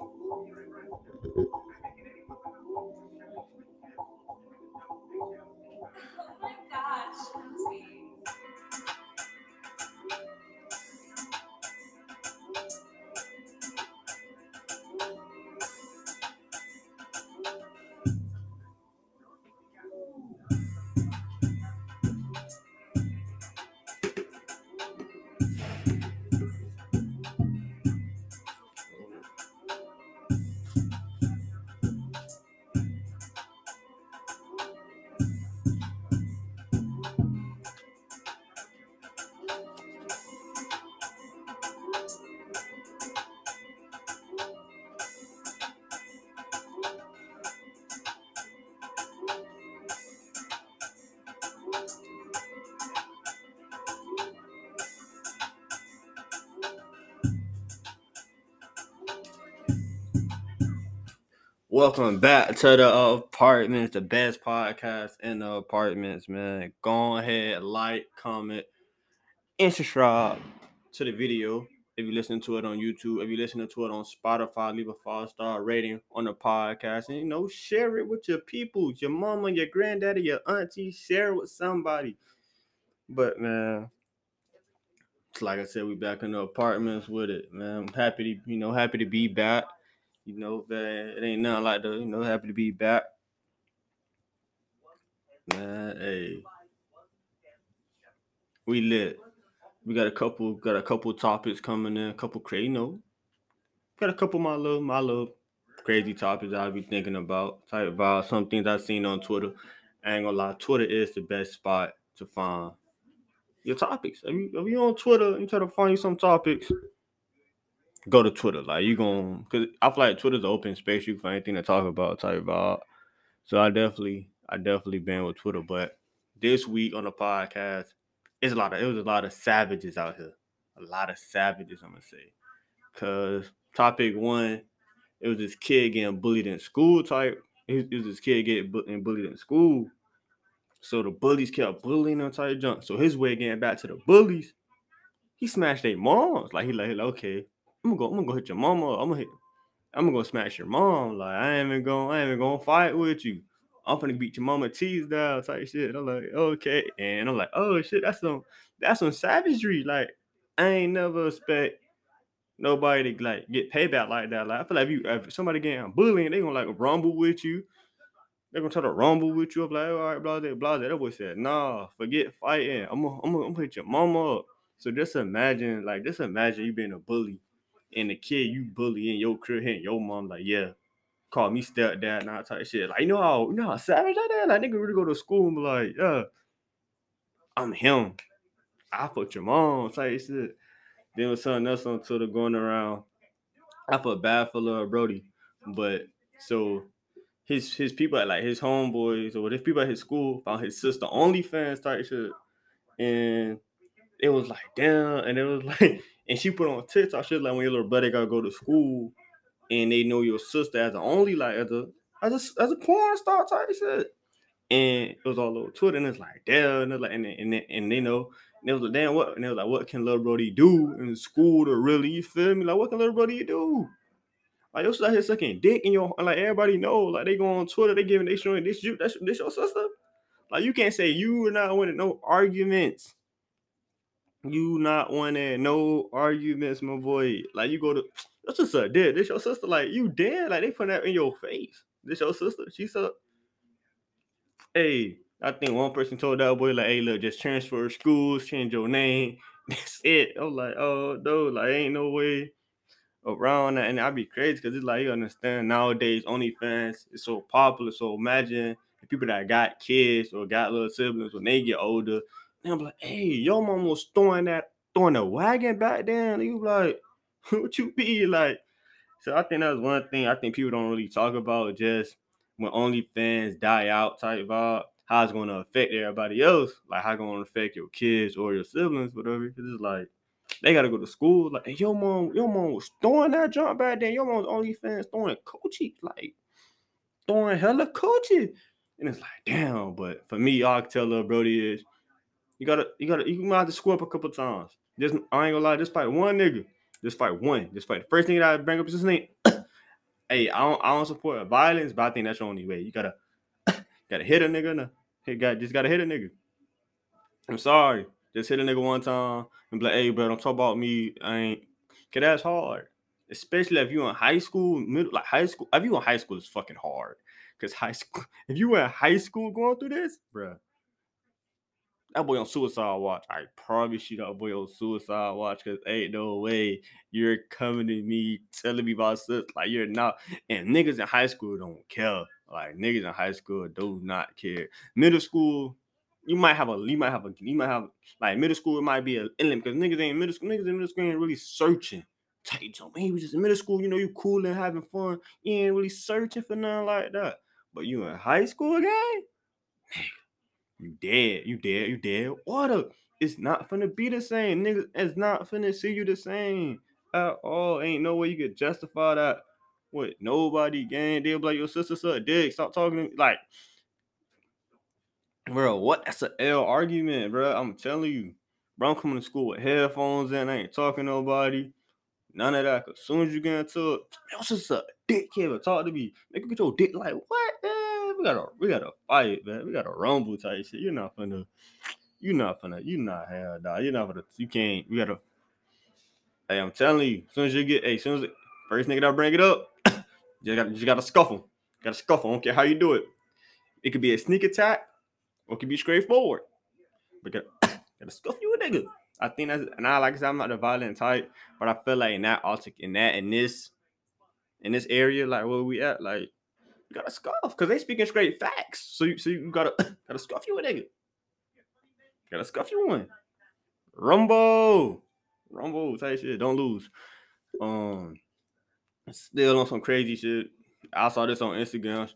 Oh gosh, Rosie. Welcome back to the apartments, the best podcast in the apartments, man. Go ahead, like, comment, and subscribe to the video. If you listen to it on YouTube, if you listen to it on Spotify, leave a five star rating on the podcast, and you know, share it with your people, your mama, your granddaddy, your auntie. Share it with somebody. But man, it's like I said, we back in the apartments with it, man. I'm happy to, you know, happy to be back. You know, it ain't nothing like the, you know, happy to be back. Man, hey. We lit. We got a couple got a couple topics coming in, a couple crazy, you know. Got a couple my little my little crazy topics I'll be thinking about. Type about some things I've seen on Twitter. I ain't gonna lie, Twitter is the best spot to find your topics. If you, if you on Twitter you try to find you some topics, go to Twitter. Like you gonna because I feel like Twitter's an open space. You can find anything to talk about, type about. So I definitely, I definitely been with Twitter. But this week on the podcast, it's a lot of it was a lot of savages out here. A lot of savages, I'm gonna say. Cause topic one, it was this kid getting bullied in school type. It was this kid getting bullied in school. So the bullies kept bullying him type junk. So his way of getting back to the bullies, he smashed their moms. Like, he like, okay, I'm gonna go, I'm gonna go hit your mama. I'm gonna hit, I'm gonna go smash your mom. Like I ain't even gonna, I ain't even gonna fight with you. I'm gonna beat your mama teeth down type shit. I'm like, okay, and I'm like, oh shit, that's some, that's some savagery. Like I ain't never expect nobody to like get payback like that. Like I feel like if you, if somebody getting bullying, they gonna like rumble with you. They're gonna try to rumble with you. I'm like, all right, blah, blah, blah. That boy said, nah, forget fighting. I'm gonna, I'm gonna, I'm hit your mama up. So just imagine, like, just imagine you being a bully and the kid you bully in your crib hitting your mom, like, yeah, call me stepdad, not type shit. Like, you know how, you know how savage that is? Like, nigga really go to school and be like, yeah, I'm him. I fucked your mom, type shit. Then was something else on Twitter going around. I felt bad for little Brody, but so his his people at like his homeboys or his people at his school found his sister OnlyFans type shit, and it was like damn, and it was like, and she put on TikTok shit like when your little brother gotta go to school, and they know your sister as an only like as a as a as a porn star type shit, and it was all over Twitter, and it's like damn, and like and and and they know. And it was like, damn, what? And it was like, what can little Brody do in school to really, you feel me? Like, what can little Brody do? Like your sister here sucking dick in your like everybody know. Like they go on Twitter, they giving they showing this you that's this your sister. Like you can't say you are not winning no arguments. You not winning no arguments, my boy. Like you go to your sister dead. This your sister. Like you dead. Like they put that in your face. This your sister. She said, Hey, I think one person told that boy like, "Hey, look, just transfer schools, change your name. That's it." I'm like, "Oh no, like ain't no way." around that, and I'd be crazy because it's like you understand nowadays OnlyFans is so popular. So imagine the people that got kids or got little siblings when they get older, and I'm like, hey, your mom was throwing that throwing a wagon back then. You like, what you be like? So I think that's one thing I think people don't really talk about just when OnlyFans die out type vibe, how it's gonna affect everybody else, like how it's gonna affect your kids or your siblings, whatever. Because it's like they gotta go to school. Like, hey, your mom, your mom was throwing that jump back then. Your mom's OnlyFans throwing coachy, like throwing hella coachy. And it's like, damn. But for me, all I can tell little Brody is you gotta, you gotta, you might have to score up a couple times. Just I ain't gonna lie, just fight one nigga. Just fight one. Just fight. The first thing that I bring up is his name. hey, I don't I don't support violence, but I think that's the only way. You gotta gotta hit a nigga. No, hit got just gotta hit a nigga. I'm sorry, just hit a nigga one time and be like, hey, bro, don't talk about me. I ain't. Cause that's hard, especially if you in high school, middle like high school. If you in high school, it's fucking hard. Cause high school, if you in high school going through this, bro, that boy on suicide watch. I promise you that boy on suicide watch because ain't no way you're coming to me telling me about stuff like you're not. And niggas in high school don't care. Like niggas in high school do not care. Middle school, you might have a you might have a you might have like middle school, it might be an inlet because niggas ain't middle school, niggas in middle school ain't really searching. Tight so you was just in middle school, you know, you cool and having fun. You ain't really searching for nothing like that. But you in high school again? You dead. You dead. You dead. Water. It's not finna be the same. Niggas, it's not finna see you the same at all. Ain't no way you could justify that What nobody gang. Be like, your sister suck dick. Stop talking. Like, bro, what? That's an L argument, bro. I'm telling you. Bro, I'm coming to school with headphones in. I ain't talking to nobody. None of that. As soon as you get into it, your sister dick kid talk to me. You get your dick like what? We gotta we gotta fight, man. We gotta rumble type shit. You're not finna, you're not finna, you're not hell dog. You're not finna, you can't, we gotta. Hey, I'm telling you, as soon as you get, hey, as soon as it, first nigga that bring it up, you gotta you gotta scuffle. Gotta scuffle. I don't care how you do it. It could be a sneak attack, or it could be straightforward. But gotta, gotta scuff you a nigga. I think that's and I like I said, I'm not the violent type, but I feel like in that altic in that in this in this area, like where we at, like you gotta scuff because they speaking straight facts. So you so you gotta gotta scuff you a nigga. Gotta scuff you one. Rumble. Rumble type shit. Don't lose. Um still on some crazy shit. I saw this on Instagram.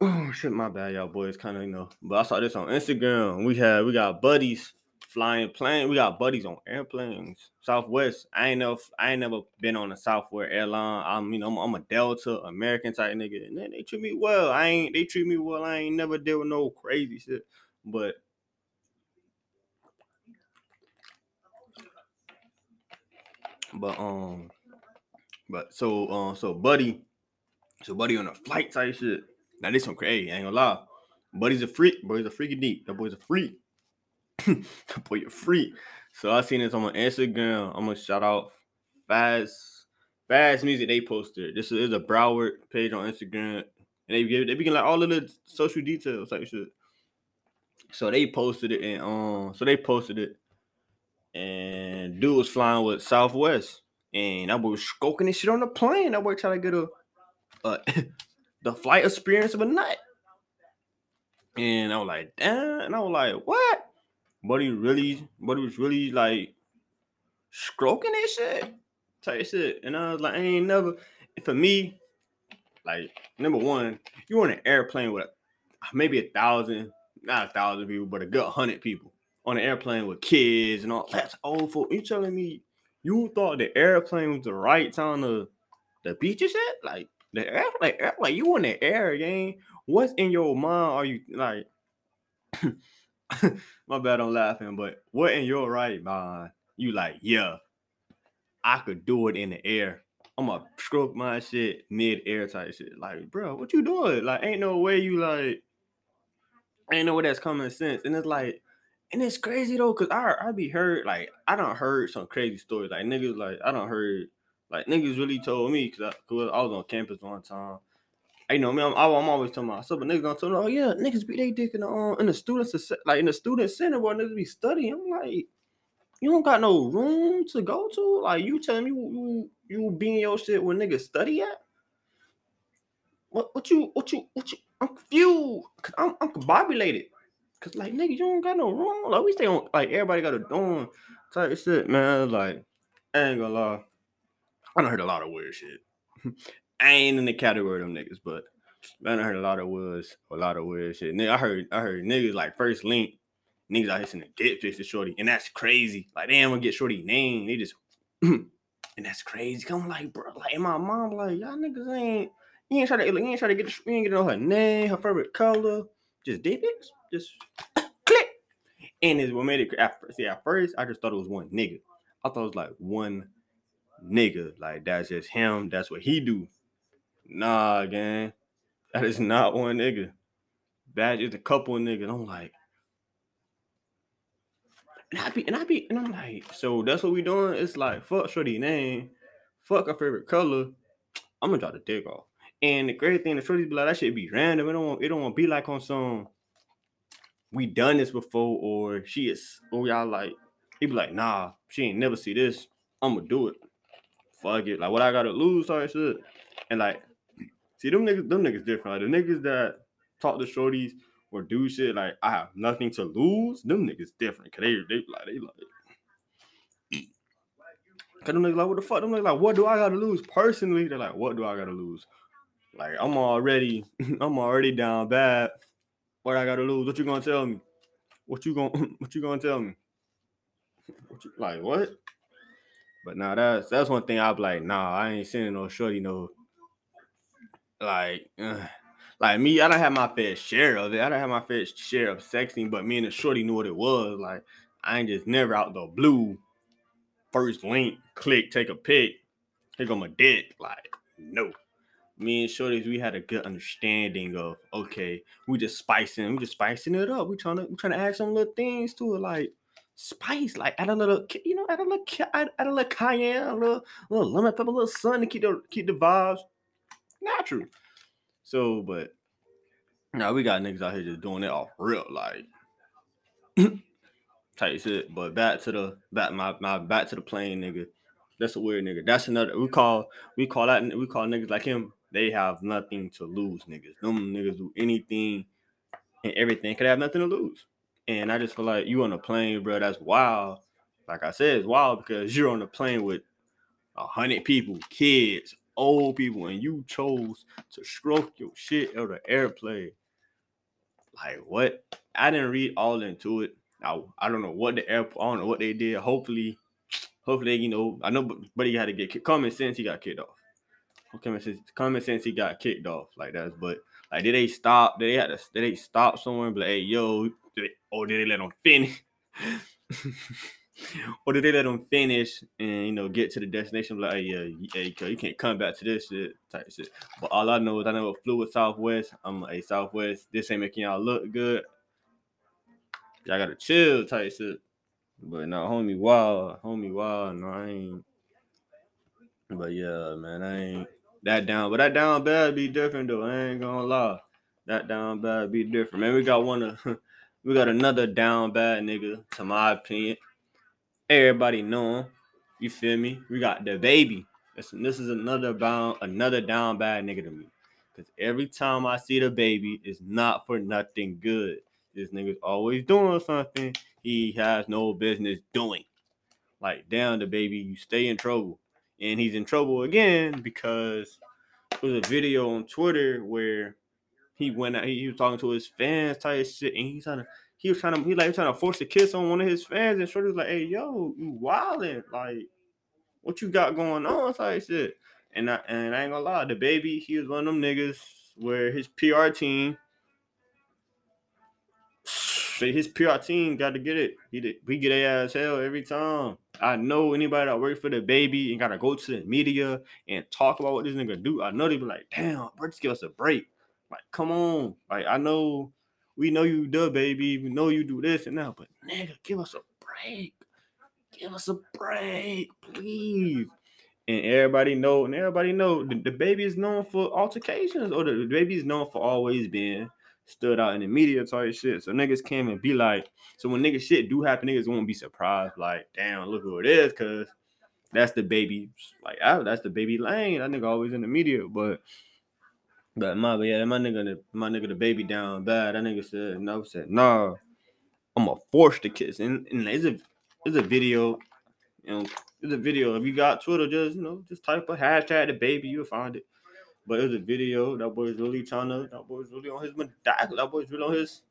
Oh shit, my bad, y'all boys. Kind of you know, but I saw this on Instagram. We had we got buddies flying plane. We got buddies on airplanes. Southwest. I ain't know. I ain't never been on a Southwest airline. I'm you know I'm, I'm, a Delta American type nigga, and they treat me well. I ain't. They treat me well. I ain't never deal with no crazy shit. But but um but so um so buddy so buddy on a flight type shit. Now this some crazy. I ain't gonna lie. Buddy's a freak. Buddy's a freaky deep. That boy's a freak. boy, you're free. So I seen this on my Instagram. I'm gonna shout out Fast Fast Music. They posted this is a Broward page on Instagram, and they give they begin like all of the social details like shit. So they posted it, and um, so they posted it, and dude was flying with Southwest, and that boy was stroking this shit on the plane. That boy trying to get a, a the flight experience of a nut. And I was like, damn. And I was like, what? But he really, but he was really like stroking that shit, type shit. And I was like, I ain't never. For me, like number one, you on an airplane with maybe a thousand, not a thousand people, but a good hundred people on an airplane with kids and all. That's for you telling me you thought the airplane was the right time to the beach and shit? Like the air, like, air, like you in the air game. What's in your mind? Are you like? my bad on laughing, but what in your right mind? You like, yeah, I could do it in the air. I'm gonna stroke my shit mid air type shit. Like, bro, what you doing? Like, ain't no way you like, ain't no way that's common sense. And it's like, and it's crazy though, cause I I be heard like I don't heard some crazy stories. Like niggas like I don't heard like niggas really told me cause I, cause I was on campus one time you know, I mean, I'm, I'm always telling myself, but niggas gonna tell me, oh yeah, niggas be they dick in the um, in the students like in the student center where niggas be studying. I'm like, you don't got no room to go to. Like you telling me you you, you be in your shit when niggas study at? What what you what you what you? I'm confused. Cause I'm I'm combobulated. Cause like nigga, you don't got no room. Like we stay on like everybody got a dorm type shit, man. Like I ain't gonna lie. I done heard a lot of weird shit. Ain't in the category of them niggas, but man, I heard a lot of words, a lot of weird shit. I heard, I heard niggas like first link, niggas out here sending dick pics to Shorty, and that's crazy. Like they ain't gonna get Shorty name, they just, and that's crazy. I'm like, bro, like my mom, like y'all niggas ain't, you ain't try to, you ain't try to get, you ain't get know her name, her favorite color, just dick pics, just click. And it's what made it. At first, see, at first, I just thought it was one nigga. I thought it was like one nigga, like that's just him. That's what he do Nah, gang. That is not one nigga. That is a couple of niggas. I'm like, and I be and I be and I'm like, so that's what we doing. It's like fuck shorty name, fuck our favorite color. I'm gonna drop the dick off. And the great thing, the shorties be like, that shit be random. It don't it don't want to be like on some. We done this before, or she is, or y'all like, he be like, nah, she ain't never see this. I'm gonna do it. Fuck it. Like what I gotta lose, type shit. And like, see them niggas, them niggas different. Like the niggas that talk to shorties or do shit like I have nothing to lose. Them niggas different. Cause they they like they like. Cause them niggas like what the fuck? Them niggas like what do I gotta lose personally? They're like what do I gotta lose? Like I'm already I'm already down bad. What I gotta lose? What you gonna tell me? What you gonna what you gonna tell me? What you, like what? But nah, that's that's one thing I'll be like, nah, I ain't sending no shorty no like uh, like me, I don't have my fair share of it. I don't have my fair share of sexting, but me and the shorty knew what it was. Like I ain't just never out the blue. First link, click, take a pic, take on my dick. Like, no. Me and Shorties, we had a good understanding of okay, we just spicing, we just spicing it up. We trying to we trying to add some little things to it, like spice, like add a little, you know, add a little, add, add a little cayenne, a little, a little lemon pepper, a little sun to keep the keep the vibes natural. So, but now we got niggas out here just doing it off real, like tight shit. But back to the back my my back to the plane, nigga. That's a weird nigga. That's another we call we call that we call niggas like him. They have nothing to lose, niggas. Them niggas do anything and everything. Could have nothing to lose. And I just feel like you on a plane, bro. That's wild. Like I said, it's wild because you're on a plane with a hundred people, kids, old people, and you chose to stroke your shit out of airplane. Like what? I didn't read all into it. I, I don't know what the airport. I don't know what they did. Hopefully, hopefully you know. I know, but he had to get kicked. Common sense, he got kicked off. Common sense, common sense, he got kicked off. Like that's. But like, did they stop? Did they had to? Did they stop somewhere? But like, hey, yo, did they, or did they let them finish? or did they let them finish and you know get to the destination? Like, hey, yeah, you can't come back to this shit type shit. But all I know is I never flew with Southwest. I'm a Southwest. This ain't making y'all look good. Y'all gotta chill type shit. But no, homie, wow, homie, wow, no, I ain't. But yeah, man, I ain't that down. But that down bad be different though. I ain't gonna lie. That down bad be different. Man, we got one of we got another down bad nigga, to my opinion. Everybody know him. You feel me? We got DaBaby. This, this is another bound, another down bad nigga to me. Cause every time I see DaBaby, it's not for nothing good. This nigga's always doing something he has no business doing. Like, damn, DaBaby, you stay in trouble. And he's in trouble again because there was a video on Twitter where he went out, he, he was talking to his fans type shit, and he's trying to he was trying to he like he trying to force a kiss on one of his fans, and Shorty was like, "Hey, yo, you wildin'? Like, what you got going on?" Type shit. And I and I ain't gonna lie, DaBaby, he was one of them niggas where his PR team, his PR team got to get it. He did, we get ass hell every time. I know anybody that works for DaBaby and gotta go to the media and talk about what this nigga do. I know they be like, "Damn, bro, just give us a break." Like, come on. Like, I know we know you DaBaby. We know you do this and that, but nigga, give us a break. Give us a break, please. And everybody know, and everybody know the, DaBaby is known for altercations, or the, DaBaby is known for always being stood out in the media type shit. So niggas came and be like, so when niggas shit do happen, niggas won't be surprised, like, damn, look who it is, cause that's DaBaby, like, oh, that's DaBaby lane. That nigga always in the media, but but my but yeah, my nigga, my nigga, DaBaby down bad. That nigga said no, said nah. I'm gonna force the kiss, and and there's a there's a video, you know, there's a video. If you got Twitter, just you know, just type a hashtag DaBaby, you'll find it. But it was a video. That boy's really trying to. That boy's really on his. That boy's really on his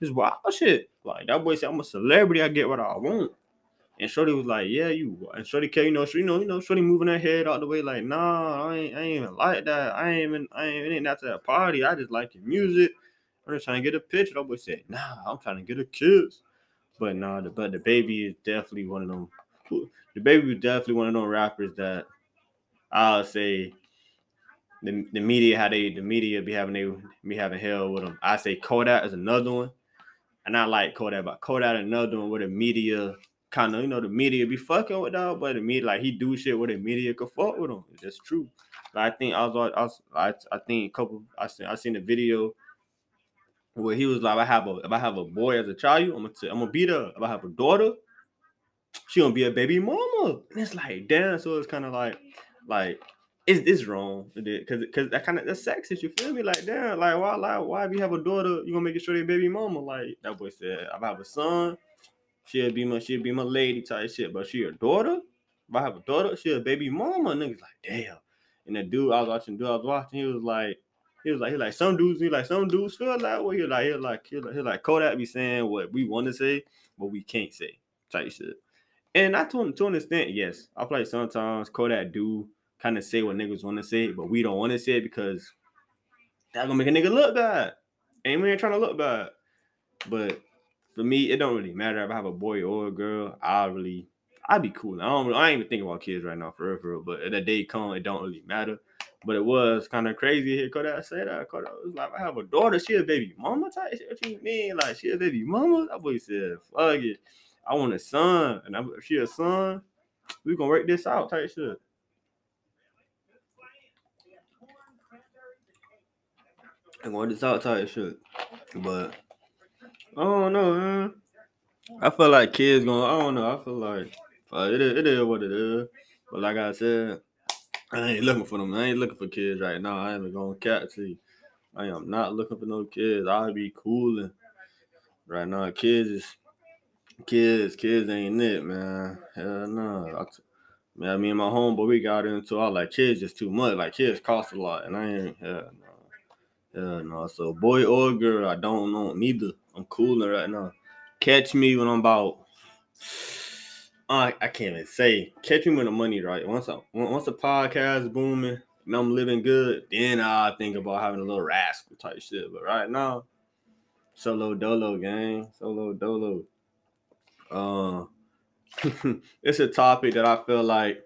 his wild shit. Like that boy said, I'm a celebrity. I get what I want. And Shorty was like, "Yeah, you." And Shorty, you know, you know, you know, Shorty moving her head out the way, like, "Nah, I ain't, I ain't even like that. I ain't even, I ain't, ain't not to that party. I just like your music. I'm just trying to get a picture." That boy said, "Nah, I'm trying to get a kiss." But nah, the but DaBaby is definitely one of them. DaBaby was definitely one of them rappers that I'll say the, the media how they the media be having they be having hell with them. I say Kodak is another one, and I like Kodak, but Kodak another one where the media kind of you know the media be fucking with dog, but the media like he do shit where the media could fuck with him. It's just true. Like, I think I was I, I I think a couple I seen I seen a video where he was like, I have a if I have a boy as a child, I'm gonna t- I'm gonna beat her. If I have a daughter, she gonna be a baby mama. And it's like damn. So it's kind of like like it's it's wrong because because that kind of that's sexist. You feel me? Like damn, like why like why if you have a daughter, you gonna make it sure they baby mama? Like that boy said, if I have a son, she'll be my she'll be my lady type shit. But she a daughter. If I have a daughter, she a baby mama. Niggas like damn. And the dude I was watching, dude I was watching, he was like. He was like, he like some dudes, he like some dudes feel that way. He like, he like, he like, he like Kodak be saying what we want to say, but we can't say type shit. And I to, to an extent, yes, I play sometimes Kodak do kind of say what niggas want to say, but we don't want to say it because that gonna make a nigga look bad. And we ain't trying to look bad. But for me, it don't really matter if I have a boy or a girl. I really, I'd be cool. I don't, I ain't even thinking about kids right now for real, for real. But the day come, it don't really matter. But it was kind of crazy here. Kodak say that. Kodak was like, I have a daughter. She a baby mama type shit. What you mean? Like she a baby mama? That boy said, fuck it. I want a son. And I, if she a son, we gonna work this out type shit. I'm going this out type shit. But I don't know, man. I feel like kids going, I don't know. I feel like it, is, it is what it is. But like I said, I ain't looking for them. I ain't looking for kids right now. I ain't going cat to you. I am not looking for no kids. I'll be cooling. Right now, kids is kids, kids ain't it, man. Hell no. I t- man, me and my homeboy, we got into all like kids just too much. Like kids cost a lot, and I ain't hell no. Hell no. So boy or girl, I don't know neither. I'm cooling right now. Catch me when I'm about I, I can't even say. Catch me when the money right. Once I, once the podcast booming and I'm living good, then I think about having a little rascal type shit. But right now, solo dolo gang, solo dolo. Uh, it's a topic that I feel like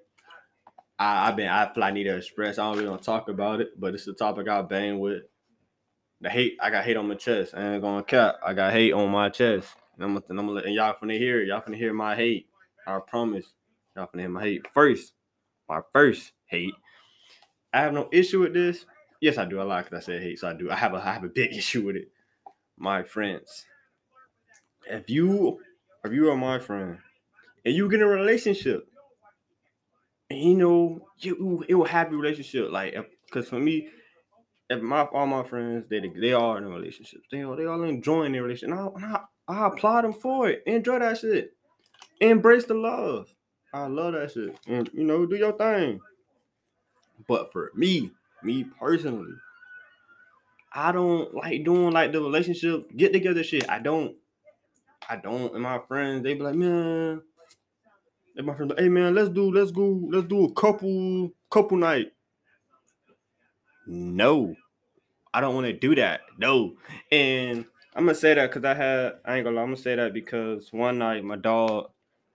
I, I've been I feel I need to express. I don't really want to talk about it, but it's a topic I bang with. The hate I got hate on my chest. I ain't gonna cap. I got hate on my chest. And I'm and I'm y'all finna hear it. Y'all finna hear my hate. I promise. Y'all finna hear my hate first. My first hate. I have no issue with this. Yes, I do. I like that I said hate, so I do. I have a I have a big issue with it. My friends, if you if you are my friend and you get in a relationship, and you know you it will happy relationship, like because for me, my all my friends they they are in a relationship, they all they all enjoying their relationship, and I, and I, I applaud them for it. Enjoy that shit. Embrace the love. I love that shit. And you know, do your thing. But for me, me personally, I don't like doing like the relationship get together shit. I don't. I don't. And my friends, they be like, man. And my friends, like, hey man, let's do, let's go, let's do a couple, couple night. No, I don't want to do that. No, and I'm gonna say that because I had, I ain't gonna lie, I'm gonna say that because one night my dog,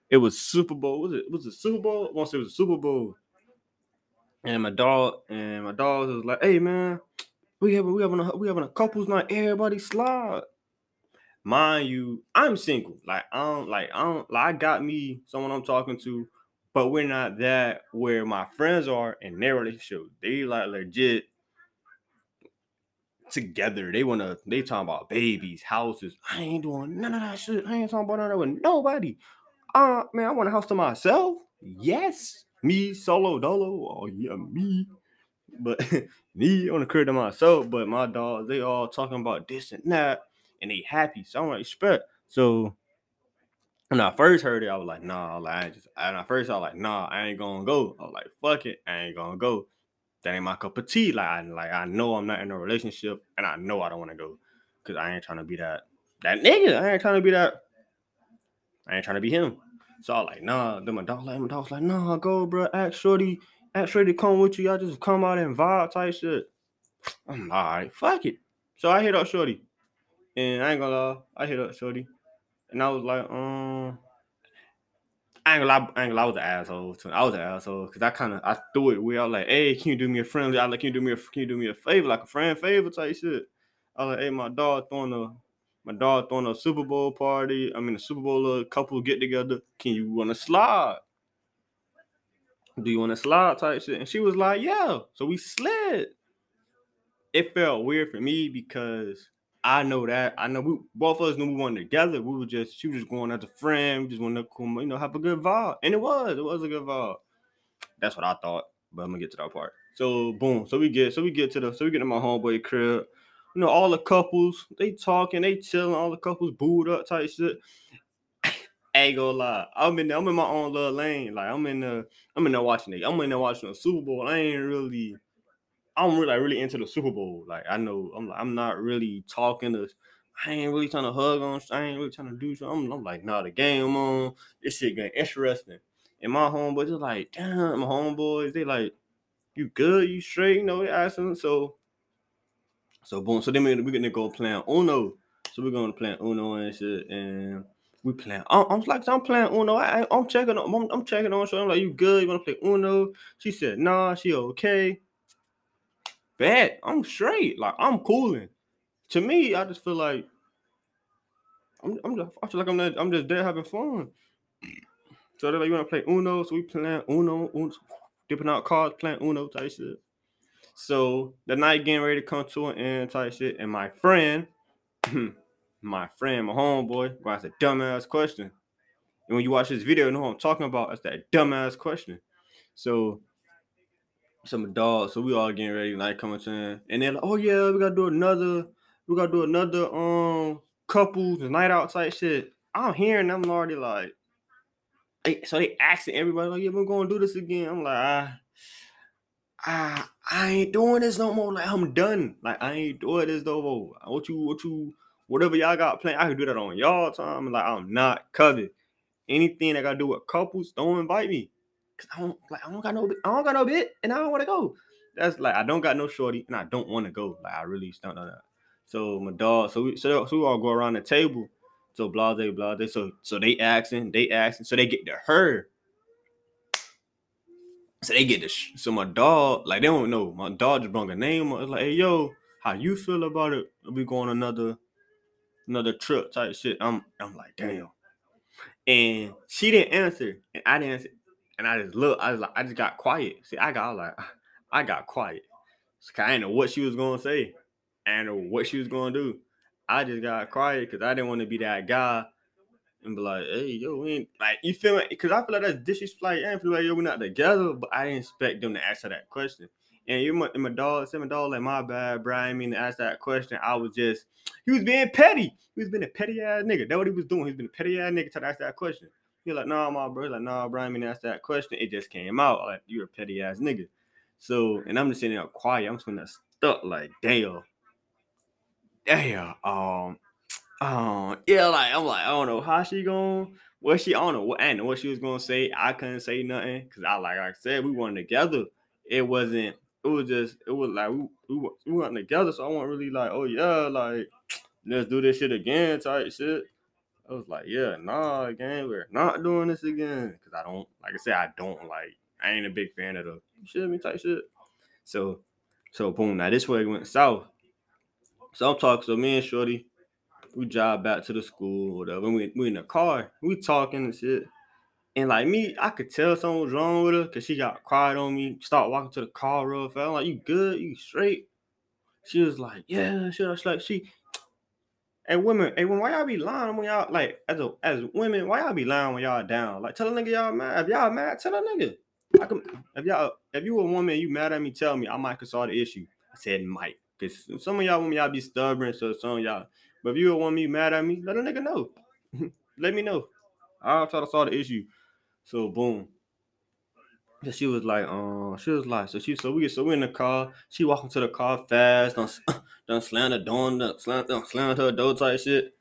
it was Super Bowl. Was it? Was it Super Bowl? Once it was a Super Bowl, and my dog and my dog was like, "Hey man, we having we having a we having a couples night. Everybody slide." Mind you, I'm single. Like I don't like I don't like I got me someone I'm talking to, but we're not that where my friends are in their relationship. They like legit together. They wanna they talking about babies, houses. I ain't doing none of that shit. I ain't talking about none of that with nobody. Uh man, I want a house to myself. Yes. Me solo dolo. Oh yeah, me. But me on the crib to myself. But my dogs, they all talking about this and that. And they happy. So like, respect. So when I first heard it, I was like, nah, like I just and at first I was like, nah, I ain't gonna go. I was like, fuck it, I ain't gonna go. That ain't my cup of tea. Like, I, like I know I'm not in a relationship, and I know I don't want to go because I ain't trying to be that that nigga. I ain't trying to be that. I ain't trying to be him. So I like, nah. Then my dog like my dog's like, nah, go, bro. Ask Shorty, ask Shorty come with you. Y'all just come out and vibe type shit. I'm all right, fuck it. So I hit up Shorty. And I ain't gonna lie, I hit up Shorty. And I was like, um, I ain't gonna lie, I was an asshole. I was an asshole because I kind of I threw it weird. I was like, "Hey, can you do me a friendly? I like, can you do me a can you do me a favor, like a friend favor type shit?" I was like, "Hey, my dog throwing a my dog throwing a Super Bowl party. I mean, a Super Bowl uh, couple get together. Can you want to slide? Do you want to slide type shit?" And she was like, "Yeah." So we slid. It felt weird for me because I know that I know we both of us knew we weren't together. We were just she was just going as a friend. We just wanted to come, you know, have a good vibe, and it was it was a good vibe. That's what I thought. But I'm gonna get to that part. So boom. So we get so we get to the so we get to my homeboy crib. You know, all the couples they talking, they chilling. All the couples booed up type shit. ain't gonna lie. I'm in I'm in my own little lane. Like I'm in the I'm in there watching it. I'm in there watching the Super Bowl. I ain't really I'm really like really into the Super Bowl. Like I know I'm I'm not really talking to I ain't really trying to hug on I ain't really trying to do something. I'm, I'm like, nah, the game on. This shit getting interesting. And my homeboys are like, damn, my homeboys, they like, you good, you straight, you know, they asking. So so boom. So then we we're gonna go playing Uno. So we're gonna play Uno and shit. And we playing. I'm, I'm like, I'm playing Uno. I, I'm checking on. I'm, I'm checking on. So I'm like, you good? You wanna play Uno? She said, nah. She okay. Bet I'm straight. Like I'm cooling. To me, I just feel like I'm. I'm just. I feel like I'm. Not, I'm just there having fun. So they're like, you wanna play Uno? So we playing Uno, Uno dipping out cards, playing Uno type shit. So the night getting ready to come to an end type shit, and my friend, my friend, my homeboy, gonna a dumbass question. And when you watch this video, you know what I'm talking about. That's that dumbass question. So some dog. So we all getting ready, night coming to end. And they're like, oh yeah, we gotta do another, we gotta do another um couples night out type shit. I'm hearing them already like they- so they asking everybody like, yeah, we're gonna do this again. I'm like, ah, ah, I ain't doing this no more. Like I'm done. Like I ain't doing this no more. What you, what you, whatever y'all got planned, I can do that on y'all time. Like I'm not covered. Anything that got to do with couples, don't invite me. Cause I don't like I don't got no I don't got no bit and I don't want to go. That's like I don't got no shorty and I don't want to go. Like I really don't know that. So my dog, so we so, so we all go around the table. So blah blah blah. They so so they asking, they asking, so they get to her. So they get to sh- so my dog, like they don't know. My dog just brought a name. It's like, hey yo, how you feel about it? We going another another trip type shit. I'm I'm like, damn. And she didn't answer, and I didn't answer. And I just look, I was like, I just got quiet. See, I got like, I got quiet. I didn't know what she was gonna say. I know what she was gonna do. I just got quiet because I didn't want to be that guy and be like, hey, yo, we ain't like you feel me? Because I feel like that's disrespect. Like, I feel like yo, we're not together, but I didn't expect them to answer that question. And you my, and my dog said my dog like my bad. I mean to ask that question. I was just he was being petty. He was being a petty ass nigga. That's what he was doing. He was being a petty ass nigga to ask that question. He like, nah, my bro. He like, nah, Brian, didn't mean ask that question. It just came out. Like, you're a petty ass nigga. So, and I'm just sitting there quiet. I'm sitting there stuck, like, damn. Damn. Um, um, yeah, like I'm like, I don't know how she going, what she I don't know what I know what she was gonna say. I couldn't say nothing because I like I said, we weren't together. It wasn't, it was just, it was like we, we, we weren't together, so I wasn't really like, oh yeah, like let's do this shit again type shit. I was like, yeah, nah, again, we're not doing this again. Cause I don't, like I said, I don't like, I ain't a big fan of the shit me type shit. So, so boom, now this way went south. So I'm talking, so me and Shorty, we drive back to the school, whatever. We, we in the car, we talking and shit. And like me, I could tell something was wrong with her because she got quiet on me, start walking to the car real fast. I'm like, you good? You straight? She was like, yeah, she was like, she, Hey women, hey women, why y'all be lying when y'all like as a as women, why y'all be lying when y'all down? Like tell a nigga y'all mad. If y'all mad, tell a nigga. I can if y'all if you a woman, you mad at me, tell me. I might solve the issue. I said might. Cause some of y'all women y'all be stubborn, so some of y'all. But if you a woman, you mad at me, let a nigga know. let me know. I'll try to solve the issue. So boom. Yeah, she was like, um, she was like, so she, so we so we in the car. She walking to the car fast, done, done slam the door, done slam, slam her door type shit.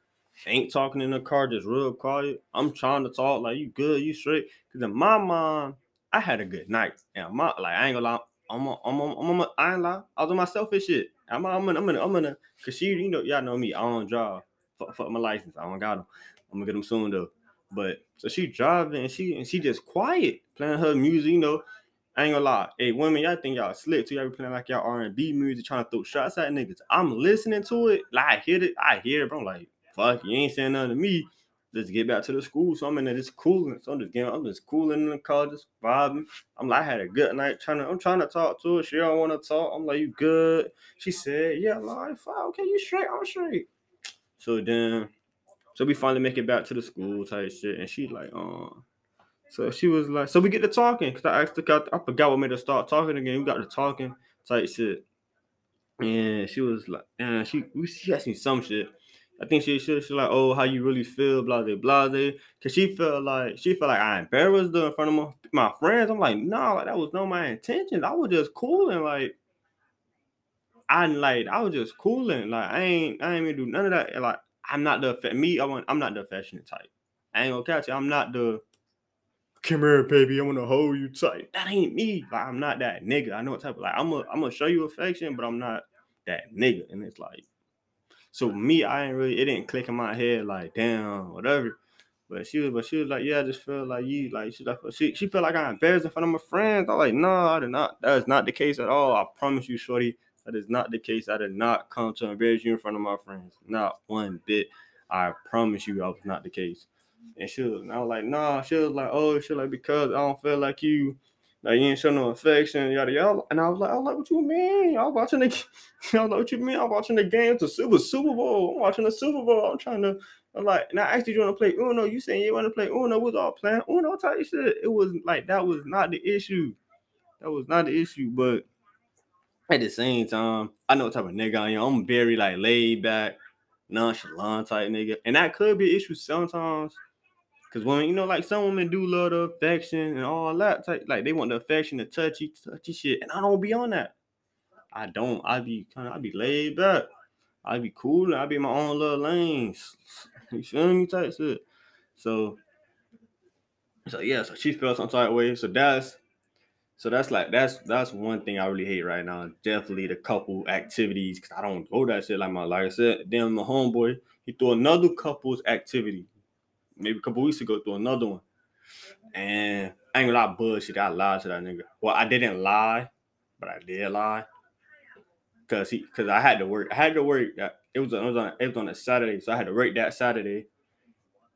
Ain't talking in the car, just real quiet. I'm trying to talk like you good, you straight. Cause in my mind, I had a good night. And my like, I ain't gonna lie, I'm, a, I'm, a, I'm, a, I ain't lie. I was on my selfish shit. I'm, I'm gonna, I'm gonna, I'm gonna, cause she, you know, y'all know me. I don't drive. Fuck, fuck my license. I don't got them. I'm gonna get them soon though. But so she driving and she and she just quiet playing her music. You know, I ain't gonna lie. Hey, women, y'all think y'all slick too. Y'all be playing like y'all R and B music, trying to throw shots at niggas. I'm listening to it. Like I hear it. I hear it. I'm like, fuck, you ain't saying nothing to me. Let's get back to the school. So I'm in there just cooling. So I'm just getting, I'm just cooling in the car, just vibing. I'm like, I had a good night trying to, I'm trying to talk to her. She don't want to talk. I'm like, you good? She said, yeah, I'm like, okay, you straight, I'm straight. So then, so we finally make it back to the school type shit, and she like, um, so she was like, so we get to talking because I asked her, I forgot what made her start talking again. We got to talking type shit, and she was like, and she she asked me some shit. I think she she she like, oh, how you really feel, blah blah blah, because she felt like she felt like I embarrassed her in front of my, my friends. I'm like, no, like that was not my intention. I was just cooling, like I like I was just cooling, like I ain't I ain't even do none of that. Like I'm not the me. I want. I'm not the affectionate type. I ain't gonna catch you. I'm not the. Come here, baby. I want to hold you tight. That ain't me. Like I'm not that nigga. I know what type of like I'm gonna I'm gonna show you affection, but I'm not that nigga. And it's like, so me, I ain't really. It didn't click in my head like, damn, whatever. But she was, but she was like, yeah, I just feel like you, like she, like she, she felt like I embarrassed in front of my friends. I'm like, no, I did not. That is not the case at all. I promise you, shorty. That is not the case. I did not come to embarrass you in front of my friends. Not one bit. I promise you, I was not the case. And she was, and I was like, nah. She was like, oh, she like because I don't feel like you, like you ain't show no affection, yada yada. And I was like, I was like, what you mean? I was watching the, I was like, what you mean? I'm watching the game to Super Super Bowl. I'm watching the Super Bowl. I'm trying to. I'm like, and I asked you, you want to play Uno? You saying you want to play Uno? We was all playing Uno type shit. It was like that was not the issue. That was not the issue, but at the same time, I know what type of nigga I am. I'm very like laid back, nonchalant type nigga, and that could be an issue sometimes. Cause when you know, like some women do love the affection and all that type, like they want the affection, the touchy, touchy shit, and I don't be on that. I don't. I be kind of, I be laid back. I be cool. I be in my own little lanes. You feel me? Type shit. So, so yeah. So she felt some type of way. So that's so that's like that's that's one thing I really hate right now. Definitely the couple activities because I don't go that shit like my like I said. Then my homeboy he threw another couples activity, maybe a couple weeks ago threw another one, and I ain't gonna lie bullshit. I lied to that nigga. Well, I didn't lie, but I did lie because he because I had to work. I had to work. It was it was on it was on a Saturday, so I had to work that Saturday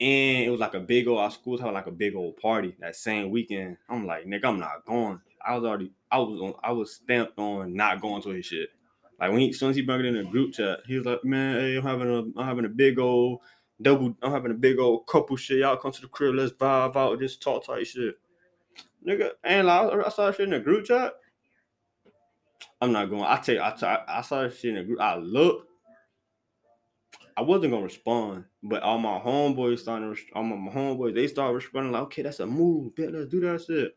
and it was like a big old our schools had like a big old party that same weekend. I'm like, nigga, I'm not going. I was already I was on I was stamped on not going to his shit. Like when he as soon as he brought it in a group chat, he was like, Man, hey, I'm having a I'm having a big old double I'm having a big old couple shit. Y'all come to the crib, let's vibe out, just talk tight shit. Nigga, and like, I saw shit in the group chat. I'm not going. I tell you, I, t- I saw shit in the group. I looked. I wasn't gonna respond, but all my homeboys started. All my, my homeboys they started responding like, "Okay, that's a move. Bet let's do that shit."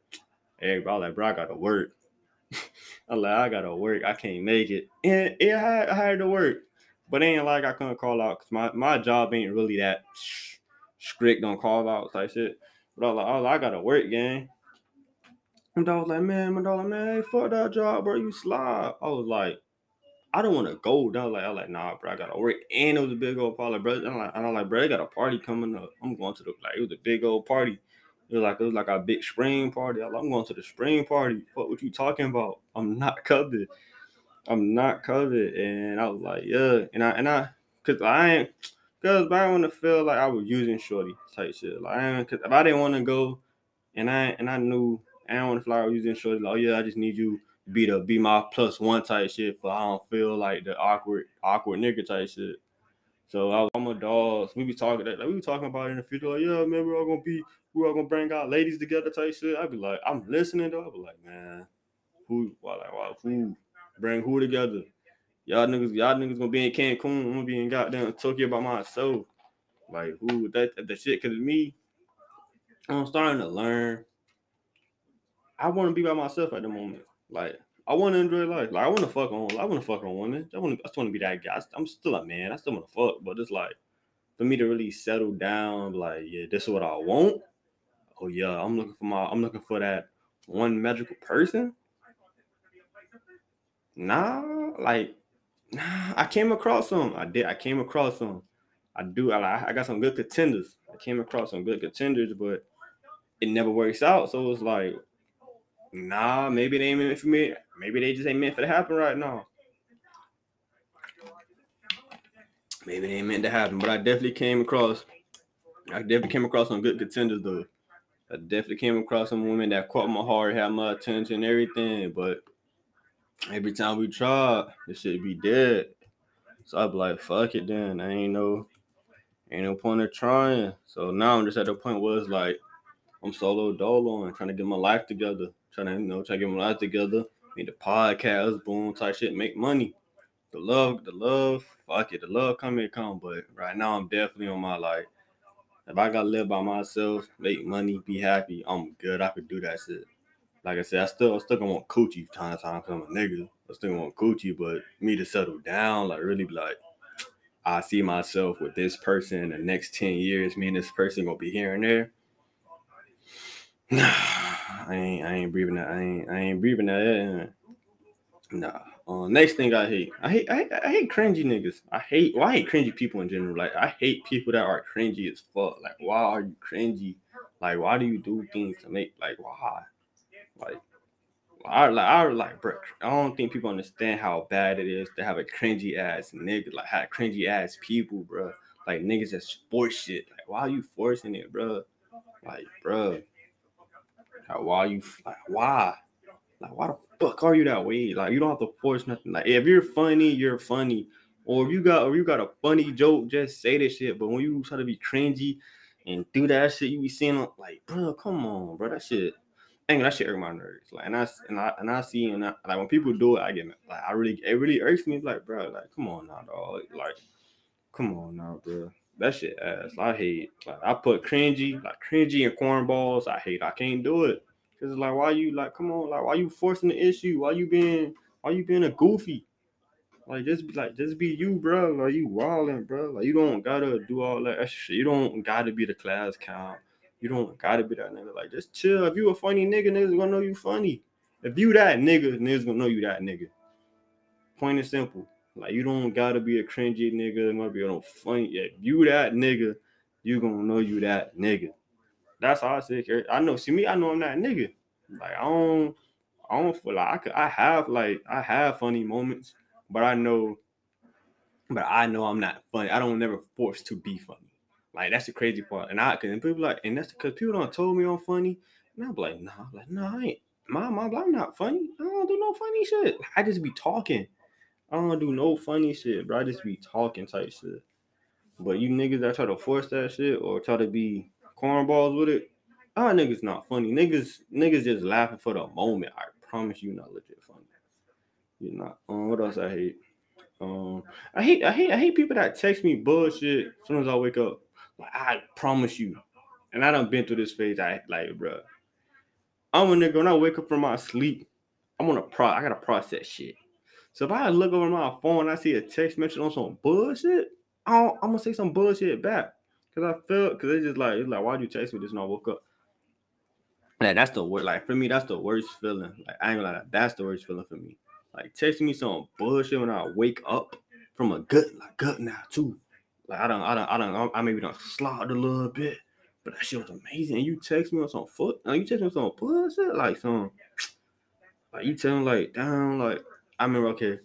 Bro, like, bro, I gotta work. I'm like, I gotta work. I can't make it. And it had, I had to work. But it ain't like I couldn't call out because my, my job ain't really that strict on call outs type shit. But I was like, I, like, I gotta work, gang. And I was like, man, my dog, like, man, fuck that job, bro. You slide. I was like, I don't want to go. I was like, I was like, nah, bro, I gotta work. And it was a big old party, bro. And I'm like, I'm like, bro, they got a party coming up. I'm going to the like, it was a big old party. It was like it was like a big spring party. I'm going to the spring party. What what you talking about? I'm not covered. I'm not covered. And I was like, yeah. And I and I cause I ain't cause I want to feel like I was using shorty type shit. Like I cause if I didn't want to go and I and I knew I don't want to fly I using shorty, like, oh yeah, I just need you to be the be my plus one type shit, but I don't feel like the awkward, awkward nigga type shit. So I was, I'm a dog. We be talking that like, we be talking about in the future. Like, yeah, man, we're all gonna be we all gonna bring our ladies together type shit. I'd be like, I'm listening though. I'd be like, man, who why like why, who bring who together? Y'all niggas, y'all niggas gonna be in Cancun. I'm gonna be in goddamn Tokyo by myself. Like who that the shit cause me, I'm starting to learn. I want to be by myself at the moment. Like I want to enjoy life. Like I want to fuck on. I want to fuck on women. I want. I just want to be that guy. I'm still a man. I still want to fuck, but it's like for me to really settle down. Like yeah, this is what I want. Oh yeah, I'm looking for my. I'm looking for that one magical person. Nah, like nah. I came across some. I did. I came across some. I do. I, I got some good contenders. I came across some good contenders, but it never works out. So it's like, nah, maybe they ain't meant for me. Maybe they just ain't meant for to happen right now. Maybe they ain't meant to happen, but I definitely came across. I definitely came across some good contenders though. I definitely came across some women that caught my heart, had my attention, everything. But every time we tried, it should be dead. So I'd be like, fuck it then. I ain't no ain't no point of trying. So now I'm just at the point where it's like I'm solo dolo and trying to get my life together. Trying to, you know, trying to get my life together. Make the podcast, boom, type shit, make money. The love, the love, fuck it, the love come and come. But right now I'm definitely on my like if I gotta live by myself, make money, be happy, I'm good. I could do that shit. Like I said, I still I still gonna want coochie time to time because I'm a nigga. I still want coochie, but me to settle down, like really be like, I see myself with this person in the next 10 years. Me and this person gonna be here and there. Nah, I ain't I ain't breathing that. I ain't I ain't breathing that in. Nah. Uh, next thing I hate, I hate, I hate, I hate cringy niggas. I hate, well, I hate cringy people in general. Like, I hate people that are cringy as fuck. Like, why are you cringy? Like, why do you do things to make, like, why? Like, I like, I like, bro. I don't think people understand how bad it is to have a cringy ass nigga, like, have cringy ass people, bro. Like, niggas that force shit. Like, why are you forcing it, bro? Like, bro. Like, why you, like, why? Like, why the fuck are you that way? Like, you don't have to force nothing. Like, if you're funny, you're funny. Or if you got, or you got a funny joke, just say this shit. But when you try to be cringy and do that shit, you be seeing like, bro, come on, bro, that shit. Dang, that shit irk my nerves. Like, and I and I and I see and I, like when people do it, I get like, I really, it really irks me. Like, bro, like, come on now, dog. Like, come on now, bro. That shit ass. I hate. Like, I put cringy, like cringy and cornballs. I hate. I can't do it. Cause like, why you like, come on, like, why you forcing the issue? Why you being, why you being a goofy? Like, just be like, just be you, bro. Like, you wilding, bro. Like, you don't gotta do all that extra shit. You don't gotta be the class count. You don't gotta be that nigga. Like, just chill. If you a funny nigga, niggas gonna know you funny. If you that nigga, niggas gonna know you that nigga. Plain and simple. Like, you don't gotta be a cringy nigga. Might be no funny. If you that nigga, you gonna know you that nigga. That's how I say it. I know. See me, I know I'm that nigga. Like I don't, I don't feel like I could. I have like I have funny moments, but I know, but I know I'm not funny. I don't never force to be funny. Like that's the crazy part. And I can people like, and that's because people don't told me I'm funny, and I'm like, nah, I'm like no, nah, I ain't. My mom, I'm not funny. I don't do no funny shit. I just be talking. I don't do no funny shit, bro. I just be talking type shit. But you niggas that try to force that shit or try to be cornballs with it. Ah, niggas not funny. Niggas, niggas just laughing for the moment. I promise you, not legit funny. You're not. Um, what else I hate? Um, I hate, I hate, I hate people that text me bullshit as soon as I wake up. Like I promise you, and I done been through this phase. I like, bro. I'm a nigga when I wake up from my sleep. I'm on a pro. I gotta process shit. So if I look over my phone and I see a text message on some bullshit, I am gonna say some bullshit back. Cause I felt, cause it's just like it's like, why'd you text me this? And I woke up. Like that's the worst. Like for me, that's the worst feeling. Like I ain't gonna lie, that's the worst feeling for me. Like texting me some bullshit when I wake up from a gut, like gut now too. Like I don't, I don't, I don't, I maybe don't slide a little bit, but that shit was amazing. And you text me on some foot, like you text me on some bullshit, like some, like you tell me like down, like I remember okay,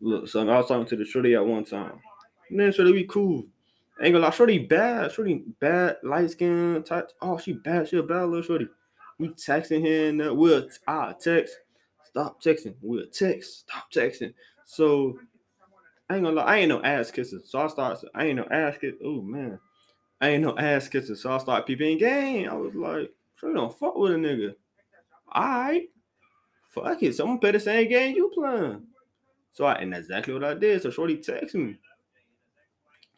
look, so I was talking to the shorty at one time. Man, they be cool. Ain't gonna lie, Shorty bad. Shorty bad, light skin type. Oh, she bad. She a bad little Shorty. We texting here and we'll ah text. Stop texting. We'll text. Stop texting. So I ain't gonna lie, I ain't no ass kisser. So I start. I ain't no ass kiss. Oh man, I ain't no ass kisser. So I start peeping game. I was like, Shorty don't fuck with a nigga. All right, fuck it. So I'm gonna play the same game you playing. So I and that's exactly what I did. So Shorty texted me.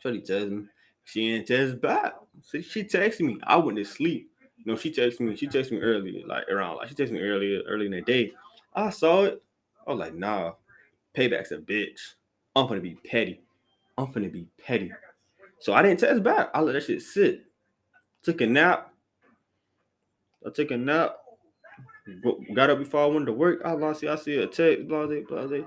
Shorty texted me. She ain't text back. So she texted me. I went to sleep. No, she texted me. She texted me earlier, like around like she texted me earlier, early in the day. I saw it. I was like, nah, payback's a bitch. I'm gonna be petty. I'm gonna be petty. So I didn't text back. I let that shit sit. Took a nap. I took a nap. Got up before I went to work. I lost it. I see a text. Blah blah blah.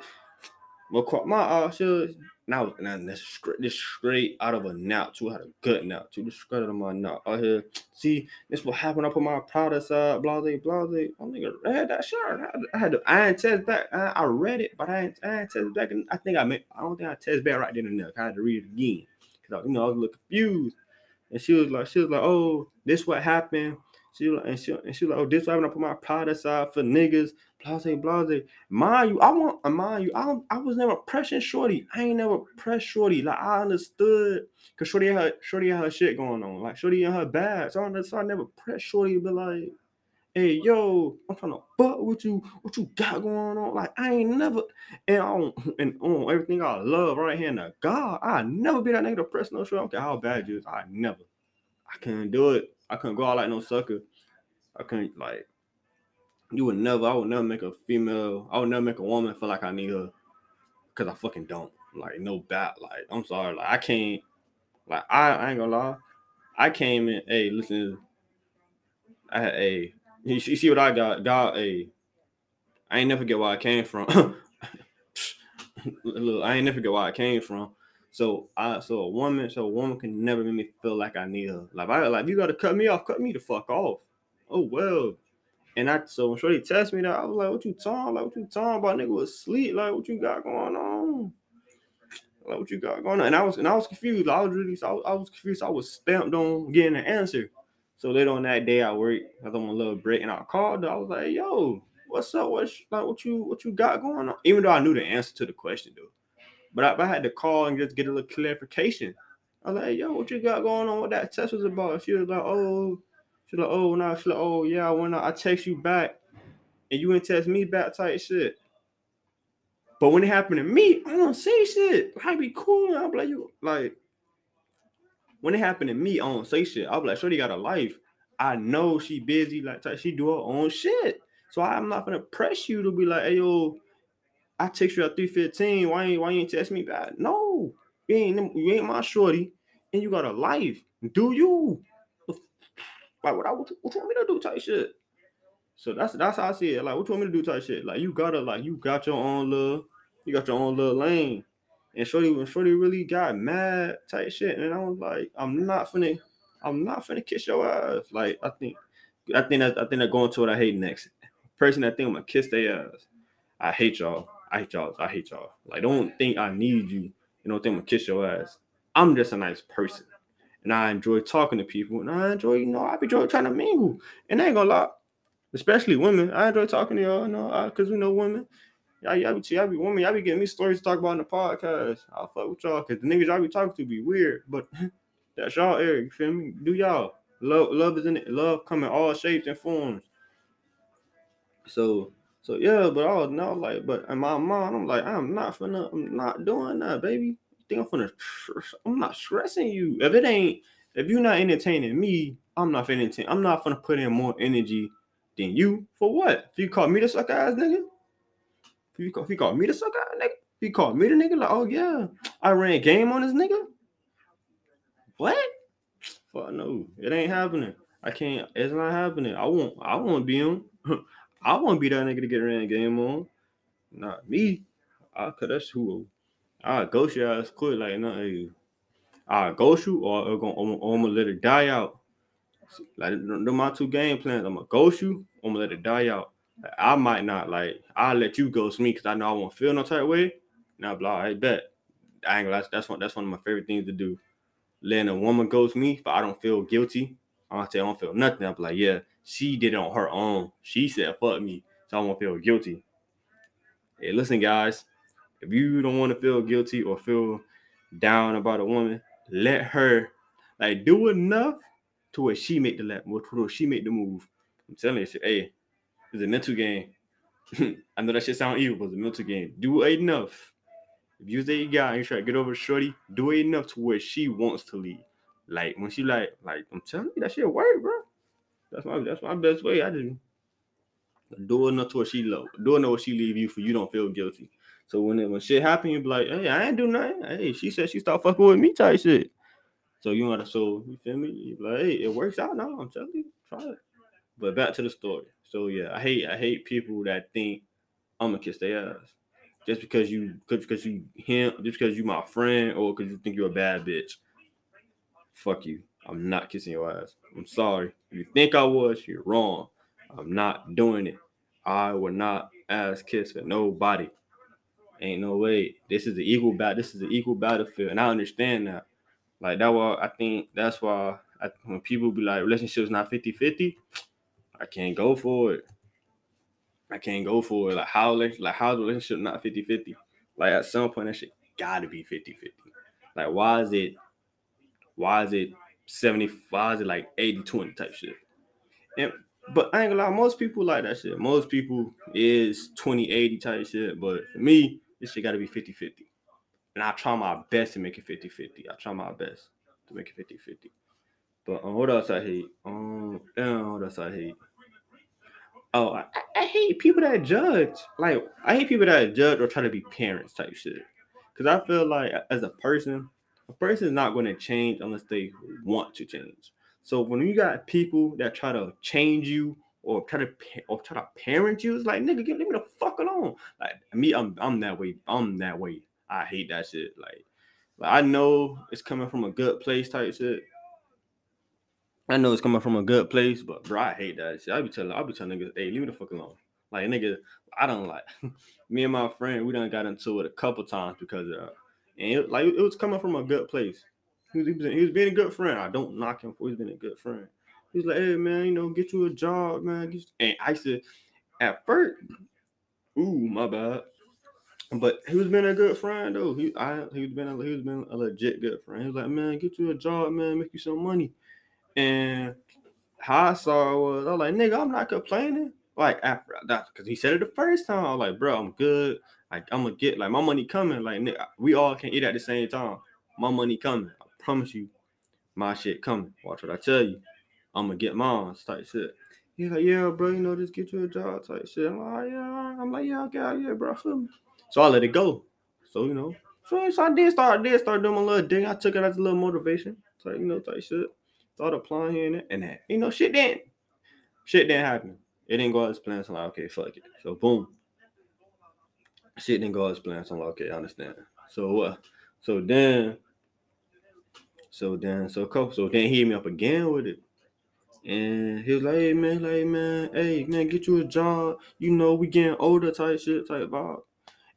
Well, my uh, she Was and this straight, this straight out of a nap too. Had a gut nap too. This straight out of my nap. I here, see, this what happened. I put my pride aside, blase, blase. I nigga read that shit. I had, to, I ain't test back. I, I read it, but I ain't, I ain't test back. And I think I made, I don't think I test back right then and there. I had to read it again. Cause you know, I was a little confused. And she was like, she was like, oh, this what happened. She was like, and she, and she was like, oh, this what happened. I put my pride aside for niggas blase, blase. Mind you, I want, uh, mind you, I, I was never pressing Shorty. I ain't never pressed Shorty. Like I understood, cause Shorty had Shorty had her shit going on. Like Shorty in her bag. So I, so I never pressed Shorty, but like, hey yo, I'm trying to fuck with you. What you got going on? Like I ain't never, and on and on everything I love right here the God, I never be that nigga to press no shit. I don't care how bad you is. I never. I couldn't do it. I couldn't go out like no sucker. I couldn't like you would never, I would never make a female, I would never make a woman feel like I need her because I fucking don't. Like, no bat. Like, I'm sorry. Like, I can't, like, I, I ain't gonna lie. I came in, hey, listen, I had a, you see, what I got? Got a, I ain't never forget where I came from. Look, I ain't never forget where I came from. So I so a woman, so a woman can never make me feel like I need her. Like I like you gotta cut me off, cut me the fuck off. Oh well. And I so when Shorty text me that, I was like, what you talking? Like, what you talking about? Nigga was asleep. Like, what you got going on? Like, what you got going on? And I was and I was confused. I was really I was, I was confused. I was stamped on getting an answer. So later on that day I worked, I was on a little break and I called her. I was like, yo, what's up? What's like what you what you got going on? Even though I knew the answer to the question though. But I, I had to call and just get a little clarification. I was like, yo, what you got going on? What that test was about? She was like, oh, Like, oh, no, she's like, oh, yeah, I out, I text you back, and you ain't text me back type shit. But when it happened to me, I don't say shit. I be cool. I'm like, you like when it happened to me, I don't say shit. Be like, Shorty got a life. I know she busy, like she do her own shit. So I'm not gonna press you to be like, hey yo, I text you at 315. Why ain't why you ain't text me back? No, you ain't you ain't my shorty, and you got a life. Do you? Like what I what, what you want me to do type shit. So that's that's how I see it. Like what you want me to do type shit. Like you gotta like you got your own little you got your own little lane. And Shorty when Shorty really got mad type shit. And I was like, I'm not finna I'm not finna kiss your ass. Like I think I think that I think that going to what I hate next. Person that think I'm gonna kiss their ass. I hate y'all. I hate y'all. I hate y'all. Like don't think I need you. You don't think I'm gonna kiss your ass. I'm just a nice person and I enjoy talking to people, and I enjoy, you know, I be enjoy trying to mingle. And I ain't gonna lie, especially women, I enjoy talking to y'all, you know, because we know women. Y'all, y'all be, y'all be women, y'all be getting me stories to talk about in the podcast. I'll fuck with y'all, because the niggas y'all be talking to be weird, but that's y'all Eric, you feel me? Do y'all. Love, love is in it. Love come in all shapes and forms. So, so yeah, but I was not like, but in my mind, I'm like, I'm not finna, I'm not doing that, baby think I'm gonna I'm not stressing you. If it ain't if you're not entertaining me, I'm not finna entertain. I'm not gonna put in more energy than you for what? If you call me the suck ass nigga, if you call, if you call me the suck ass nigga, if you call me the nigga, like, oh yeah, I ran game on this nigga. What? Fuck no, it ain't happening. I can't. It's not happening. I won't. I won't be him. I won't be that nigga to get ran game on. Not me. I cause that's who I ghost your ass quick, like nothing. I ghost you or, or I'm gonna let it die out. Like the my two game plans. I'm gonna ghost you, I'm gonna let it die out. Like, I might not like I'll let you ghost me because I know I won't feel no type way. Now blah, I bet. I ain't gonna that's one that's one of my favorite things to do. Letting a woman ghost me, but I don't feel guilty. I say I don't feel nothing. I'm like, yeah, she did it on her own. She said fuck me, so I won't feel guilty. Hey, listen, guys, if you don't want to feel guilty or feel down about a woman, let her like do enough to where she make the lap, to where she make the move. I'm telling you, hey, it's a mental game. I know that shit sound evil, but it's a mental game. Do enough. If you say you got you try to get over shorty, do it enough to where she wants to leave. Like when she like, like I'm telling you, that shit work, bro. That's my that's my best way. I do. Do enough to where she love, Do enough where she leave you for you don't feel guilty. So when it, when shit happen, you be like, hey, I ain't do nothing. Hey, she said she stopped fucking with me type shit. So you want to so you feel me? You like, hey, it works out now. I'm telling you, try it. But back to the story. So yeah, I hate I hate people that think I'm gonna kiss their ass. just because you because you him just because you my friend or because you think you're a bad bitch. Fuck you. I'm not kissing your ass. I'm sorry. If you think I was, you're wrong. I'm not doing it. I will not ass kiss for nobody. Ain't no way. This is the equal battle. This is the equal battlefield, and I understand that. Like that why I think that's why I, when people be like relationships not 50-50, I can't go for it. I can't go for it. Like how like how the relationship not 50-50? Like at some point that shit gotta be 50-50. Like why is it why is it 70 why is it like 80-20 type shit? And but I ain't gonna lie, most people like that shit. Most people is 20-80 type shit. But for me, this shit gotta be 50-50. And I try my best to make it 50-50. I try my best to make it 50-50. But um, what else I hate? Um, damn, what else I hate? Oh, I, I hate people that judge. Like, I hate people that judge or try to be parents type shit. Because I feel like as a person, a person is not going to change unless they want to change. So when you got people that try to change you or try to or try to parent you, it's like nigga, get leave me the fuck alone. Like me, I'm I'm that way. I'm that way. I hate that shit. Like, like I know it's coming from a good place type shit. I know it's coming from a good place, but bro, I hate that shit. I be telling, I be telling niggas, hey, leave me the fuck alone. Like nigga, I don't like. me and my friend, we done got into it a couple times because uh, and it, like it was coming from a good place. He was, he was, he was being a good friend. I don't knock him for he's been a good friend. He's like, hey man, you know, get you a job, man. And I said, at first, ooh, my bad. But he was been a good friend though. He I he was been a, he was been a legit good friend. He was like, man, get you a job, man, make you some money. And how I saw it was, I was like, nigga, I'm not complaining. Like after that, because he said it the first time. I was like, bro, I'm good. Like I'm gonna get like my money coming. Like nigga, we all can eat at the same time. My money coming. I promise you, my shit coming. Watch what I tell you. I'm gonna get mine. Type shit. He's like, yeah, bro, you know, just get you a job type shit. I'm like, yeah, I'm like, yeah, okay, yeah, bro. So I let it go. So you know, so, so I did start, I did start doing my little thing. I took it as a little motivation, type, you know, type shit. Start applying here and that, and that. You know, shit didn't, shit didn't happen. It didn't go as planned. So I'm like, okay, fuck it. So boom, shit didn't go as planned. So I'm like, okay, I understand. So uh, so then, so then, so. So then he hit me up again with it. And he was like, hey man, like man, hey man, get you a job. You know, we getting older type shit, type vibe.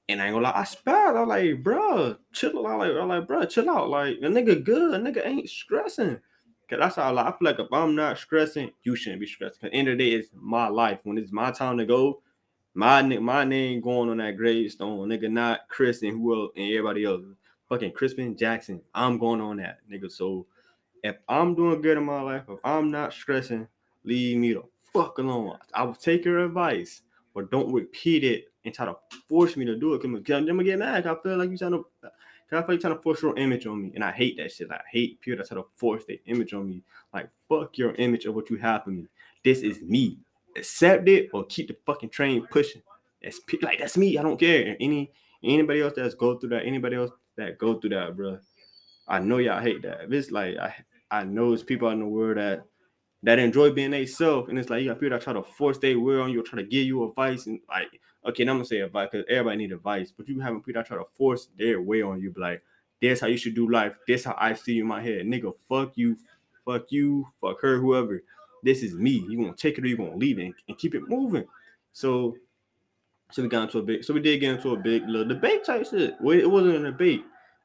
And I ain't gonna lie, I spaz. I'm like, bro, chill out. Like, I'm like, bro, chill out. Like, a nigga good, a nigga ain't stressing. Cause that's how I feel like if I'm not stressing, you shouldn't be stressing. Cause end of the day, it's my life. When it's my time to go, my my name going on that gravestone, nigga, not Chris and who else and everybody else. Fucking Crispin Jackson. I'm going on that, nigga. So if I'm doing good in my life, if I'm not stressing, leave me the fuck alone. I will take your advice, but don't repeat it and try to force me to do it. Cause I'm gonna get mad. I feel like you're trying to, I feel like trying to force your image on me, and I hate that shit. I hate people that try to force their image on me. Like, fuck your image of what you have for me. This is me. Accept it or keep the fucking train pushing. That's like that's me. I don't care. Any anybody else that's go through that, anybody else that go through that, bro. I know y'all hate that. If it's like I I know it's people out in the world that that enjoy being they self, and it's like you got people that try to force their will on you, or try to give you advice, and like okay, I'm gonna say advice because everybody need advice, but you having people that try to force their way on you, like this how you should do life, this how I see you in my head, nigga, fuck you, fuck you, fuck her, whoever. This is me. You gonna take it or you gonna leave it and keep it moving. So, so we got into a big, so we did get into a big little debate type shit. Well, it wasn't a debate.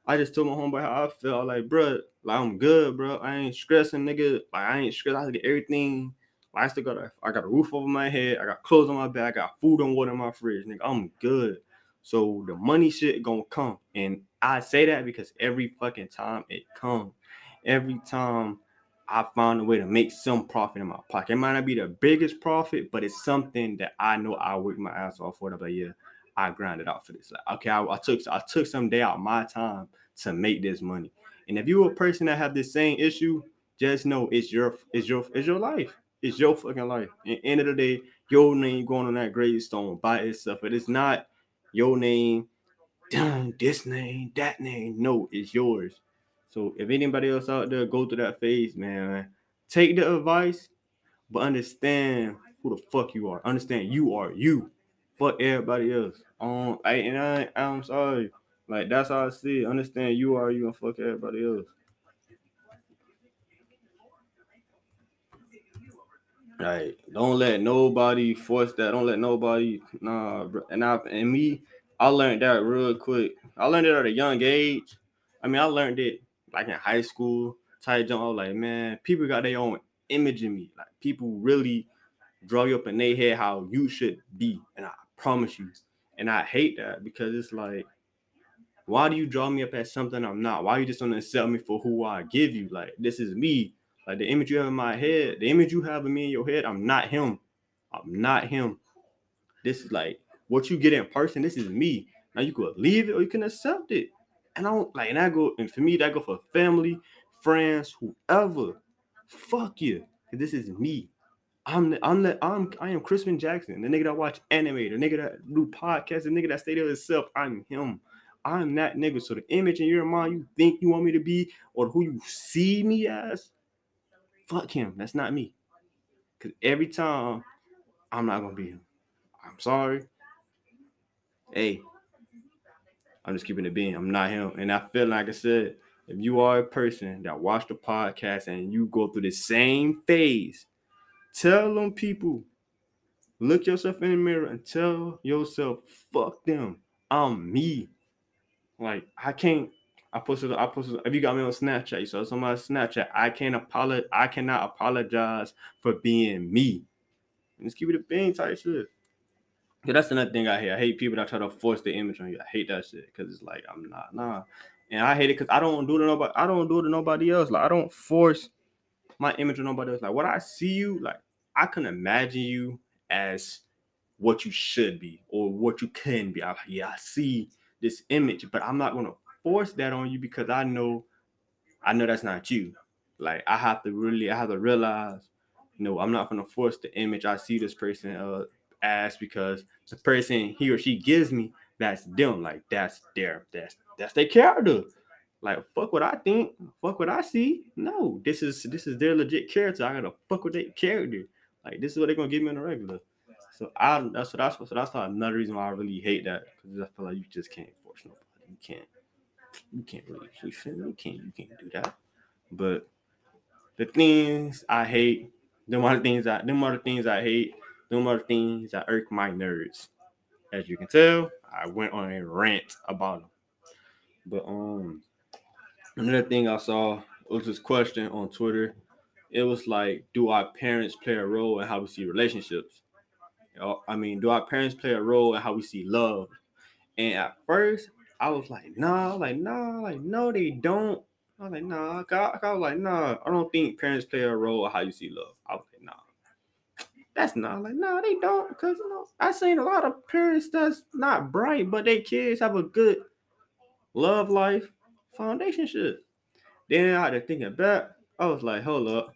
I just told my homeboy how I felt. Like, bro, like I'm good, bro. I ain't stressing, nigga. Like I ain't stressed. I get everything. Like, I still got a, I got a roof over my head. I got clothes on my back. I got food and water in my fridge, nigga. I'm good. So the money shit gonna come, and I say that because every fucking time it comes, every time I found a way to make some profit in my pocket. It might not be the biggest profit, but it's something that I know I work my ass off for. But yeah, I grinded out for this. Like, okay, I, I took I took some day out my time to make this money. And if you're a person that have this same issue, just know it's your it's your it's your life. It's your fucking life. End of the day, your name going on that gravestone by itself. It is not your name, damn, this name, that name. No, it's yours. So if anybody else out there go through that phase, man, take the advice, but understand who the fuck you are. Understand you are you. fuck everybody else. Um, I and I I'm sorry. Like that's how I see it. Understand you are you and fuck everybody else. Like, don't let nobody force that. Don't let nobody, nah. And I and me, I learned that real quick. I learned it at a young age. I mean, I learned it like in high school. Tight jump. I was like, man, people got their own image in me. Like, people really draw you up in their head how you should be. And I promise you. And I hate that because it's like, why do you draw me up as something I'm not? Why are you just don't accept me for who I give you? Like, this is me. Like the image you have in my head, the image you have of me in your head, I'm not him. I'm not him. This is like what you get in person. This is me. Now you could leave it or you can accept it. And I don't like, and I go, and for me, that go for family, friends, whoever. Fuck you. This is me. I'm the, I'm the, I'm I am Crispin Jackson, the nigga that watch anime, the nigga that do podcasts, the nigga that stay there himself. I'm him. I'm that nigga. So the image in your mind you think you want me to be, or who you see me as, fuck him. That's not me. Cause every time I'm not gonna be him. I'm sorry. Hey, I'm just keeping it being. I'm not him. And I feel like I said, if you are a person that watch the podcast and you go through the same phase, tell them people, look yourself in the mirror and tell yourself, fuck them. I'm me. Like I can't I posted. I posted. If you got me on Snapchat, you saw some on Snapchat. I can't apologize. I cannot apologize for being me. Let's keep it a being type shit. Yeah, that's another thing I hate. I hate people that try to force the image on you. I hate that shit because it's like I'm not nah, and I hate it because I don't do it to nobody. I don't do it to nobody else. Like I don't force my image on nobody else. Like what I see you, like I can imagine you as what you should be or what you can be. I, yeah, I see this image, but I'm not gonna force that on you because I know I know that's not you. Like I have to really I have to realize, know, I'm not gonna force the image I see this person uh as because the person he or she gives me, that's them. Like that's their that's that's their character. Like fuck what I think, fuck what I see. No, this is this is their legit character. I gotta fuck with their character. Like this is what they're gonna give me in the regular. So I that's what that's so that's another reason why I really hate that because I feel like you just can't force nobody. You can't you can't really you feel? You can't you can't do that. But the things I hate, them the things I them the things I hate, them the things that irk my nerves. As you can tell, I went on a rant about them. But um another thing I saw was this question on Twitter. It was like, do our parents play a role in how we see relationships? I mean, do our parents play a role in how we see love? And at first, I was like, nah, like, nah, like, no, they don't. I was like, nah. I, I was like, nah, I don't think parents play a role of how you see love. I was like, nah. That's not like, nah, they don't. Because, you know, I seen a lot of parents that's not bright, but their kids have a good love life foundation shit. Then I had to thinking back. I was like, hold up.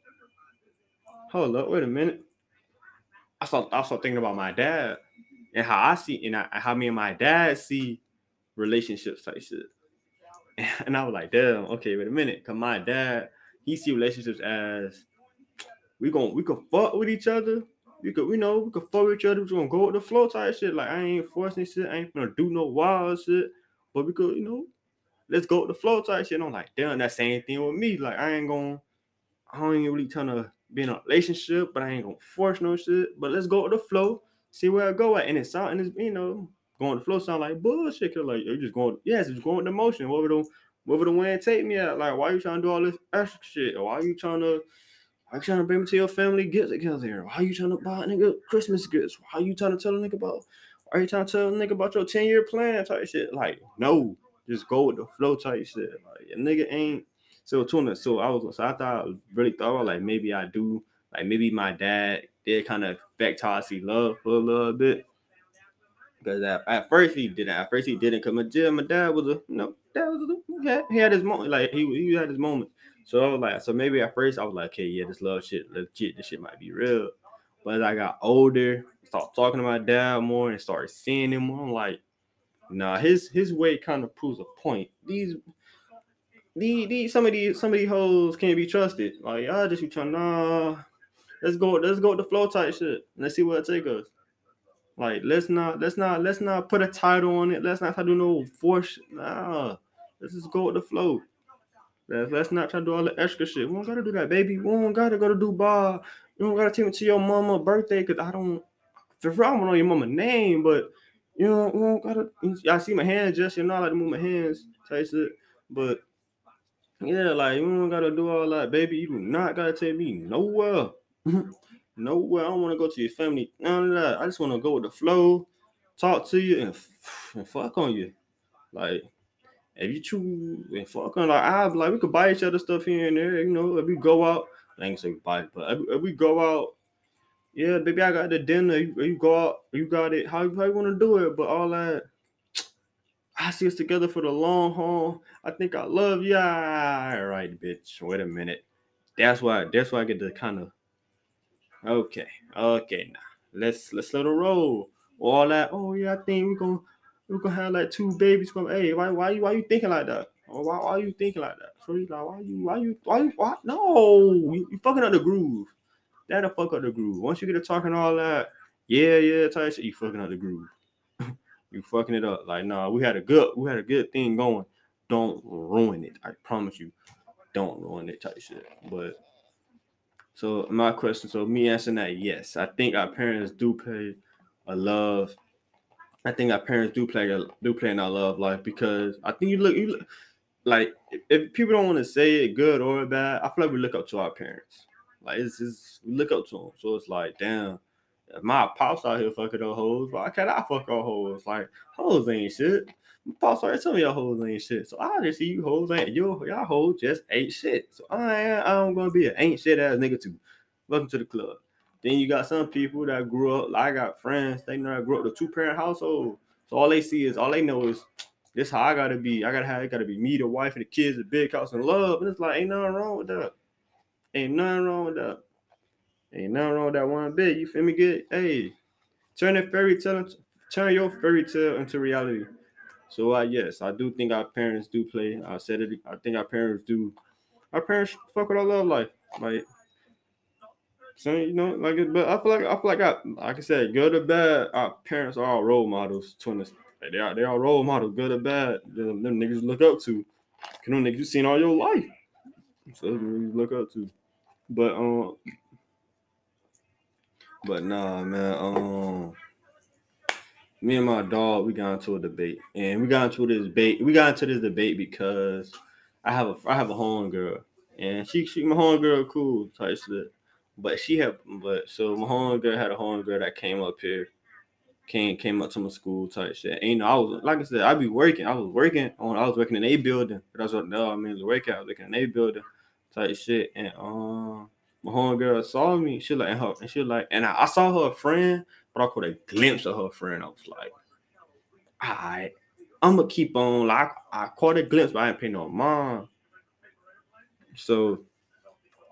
Hold up, wait a minute. I I started thinking about my dad and how I see and I, how me and my dad see relationships type shit. And I was like, damn, okay, wait a minute. Cause my dad, he see relationships as we going we could fuck with each other. We could, you know, we could fuck with each other. We're gonna go with the flow type shit. Like I ain't forcing shit, I ain't gonna do no wild shit. But we could, you know, let's go with the flow type shit. And I'm like, damn, that same thing with me. Like I ain't gonna, I don't even really trying to be in a relationship, but I ain't gonna force no shit. But let's go with the flow, see where I go at. And it's out and it's you know, going the flow sound like bullshit. Cause like you're just going, yes, it's going with the motion. What would the what would the wind take me at? Like, why you trying to do all this extra shit? Or why you trying to why you trying to bring me to your family get together? Why are you trying to buy a nigga Christmas gifts? Why you trying to tell a nigga about why are you trying to tell a nigga about your 10 year plan type shit? Like, no, just go with the flow type shit. Like a nigga ain't so tuna. So I was so I thought really thought like maybe I do like maybe my dad did kind of affect how I see love for a little bit. Because at, at first he didn't. At first he didn't. Cause my dad, my dad was a you know, dad was a, he, had, he had his moment. Like he he had his moment. So I was like, so maybe at first I was like, okay, yeah, this love shit, legit, this shit might be real. But as I got older, started talking to my dad more and started seeing him more, I'm like, nah, his his way kind of proves a point. These these, these some of these some of these hoes can't be trusted. Like I just be trying, nah, let's go, let's go with the flow type shit. Let's see where it take us. Like let's not let's not let's not put a title on it. Let's not try to do no force. Nah, let's just go with the flow. Let's, let's not try to do all the extra shit. We don't gotta do that, baby. We don't gotta go to Dubai. You don't gotta take me to your mama birthday because I don't. For real, I don't know your mama name, but you know, we don't gotta. I see my hands just you know I like to move my hands type shit. But yeah, like you don't gotta do all that, baby. You do not gotta take me nowhere. nowhere. I don't want to go to your family. None of that. I just want to go with the flow, talk to you, and, and fuck on you. Like if you choose and fuck on, like I've like we could buy each other stuff here and there. You know, if we go out, I ain't say buy, but if, if we go out, yeah, baby, I got the dinner. You, you go out, you got it. How, how you want to do it? But all that. I see us together for the long haul. I think I love you. All right, bitch. Wait a minute. That's why. That's why I get to kind of. Okay. Okay. Now let's let's let it roll. All that. Oh yeah, I think we're gonna we're gonna have like two babies. From hey, why why why you thinking like that? Why why you thinking like that? So he's like, why you why you why you why? No, you, you fucking up the groove. That'll fuck up the groove. Once you get to talking all that, yeah yeah, shit, you fucking up the groove you fucking it up. Like, nah, we had a good, we had a good thing going. Don't ruin it. I promise you, don't ruin it type shit. But so my question, so me answering that, yes, I think our parents do play a love. I think our parents do play a, do play in our love life because I think you look you look, like if people don't want to say it good or bad, I feel like we look up to our parents. Like it's, it's we look up to them. So it's like, damn, my pops out here fucking up hoes. Why can't I fuck all hoes? Like hoes ain't shit. My pops already tell me y'all hoes ain't shit. So I just see you hoes ain't you y'all hoes just ain't shit. So I ain't I'm gonna be an ain't shit ass nigga too. Welcome to the club. Then you got some people that grew up, like I got friends, they know I grew up in a two-parent household. So all they see is all they know is this how I gotta be. I gotta have it gotta be me, the wife, and the kids, the big house and love. And it's like ain't nothing wrong with that. Ain't nothing wrong with that. Ain't nothing wrong with that one bit. You feel me? Good. Hey, turn a fairy tale, turn your fairy tale into reality. So uh, yes, I do think our parents do play. I said it. I think our parents do. Our parents fuck with our love life. Like, so you know, like, but I feel like I feel like I, like I said, good or bad, our parents are all role models to us. Like, they are they are role models, good or bad. Them, them niggas look up to. Cause them niggas you seen all your life. So them look up to. But um, but nah, man. Um, me and my dog, we got into a debate, and we got into this debate. We got into this debate because I have a I have a home girl, and she she my home girl cool type shit. But she had but so my home girl had a home girl that came up here, came came up to my school type shit. And you know, I was like I said, I be working. I was working on I was working in a building. That's what no I mean the workout. I was working in a building type shit. And um my homegirl saw me. She like and her and she like, and I, I saw her friend, but I caught a glimpse of her friend. I was like, all right, I'm gonna keep on. Like I caught a glimpse, but I ain't pay no mind. So,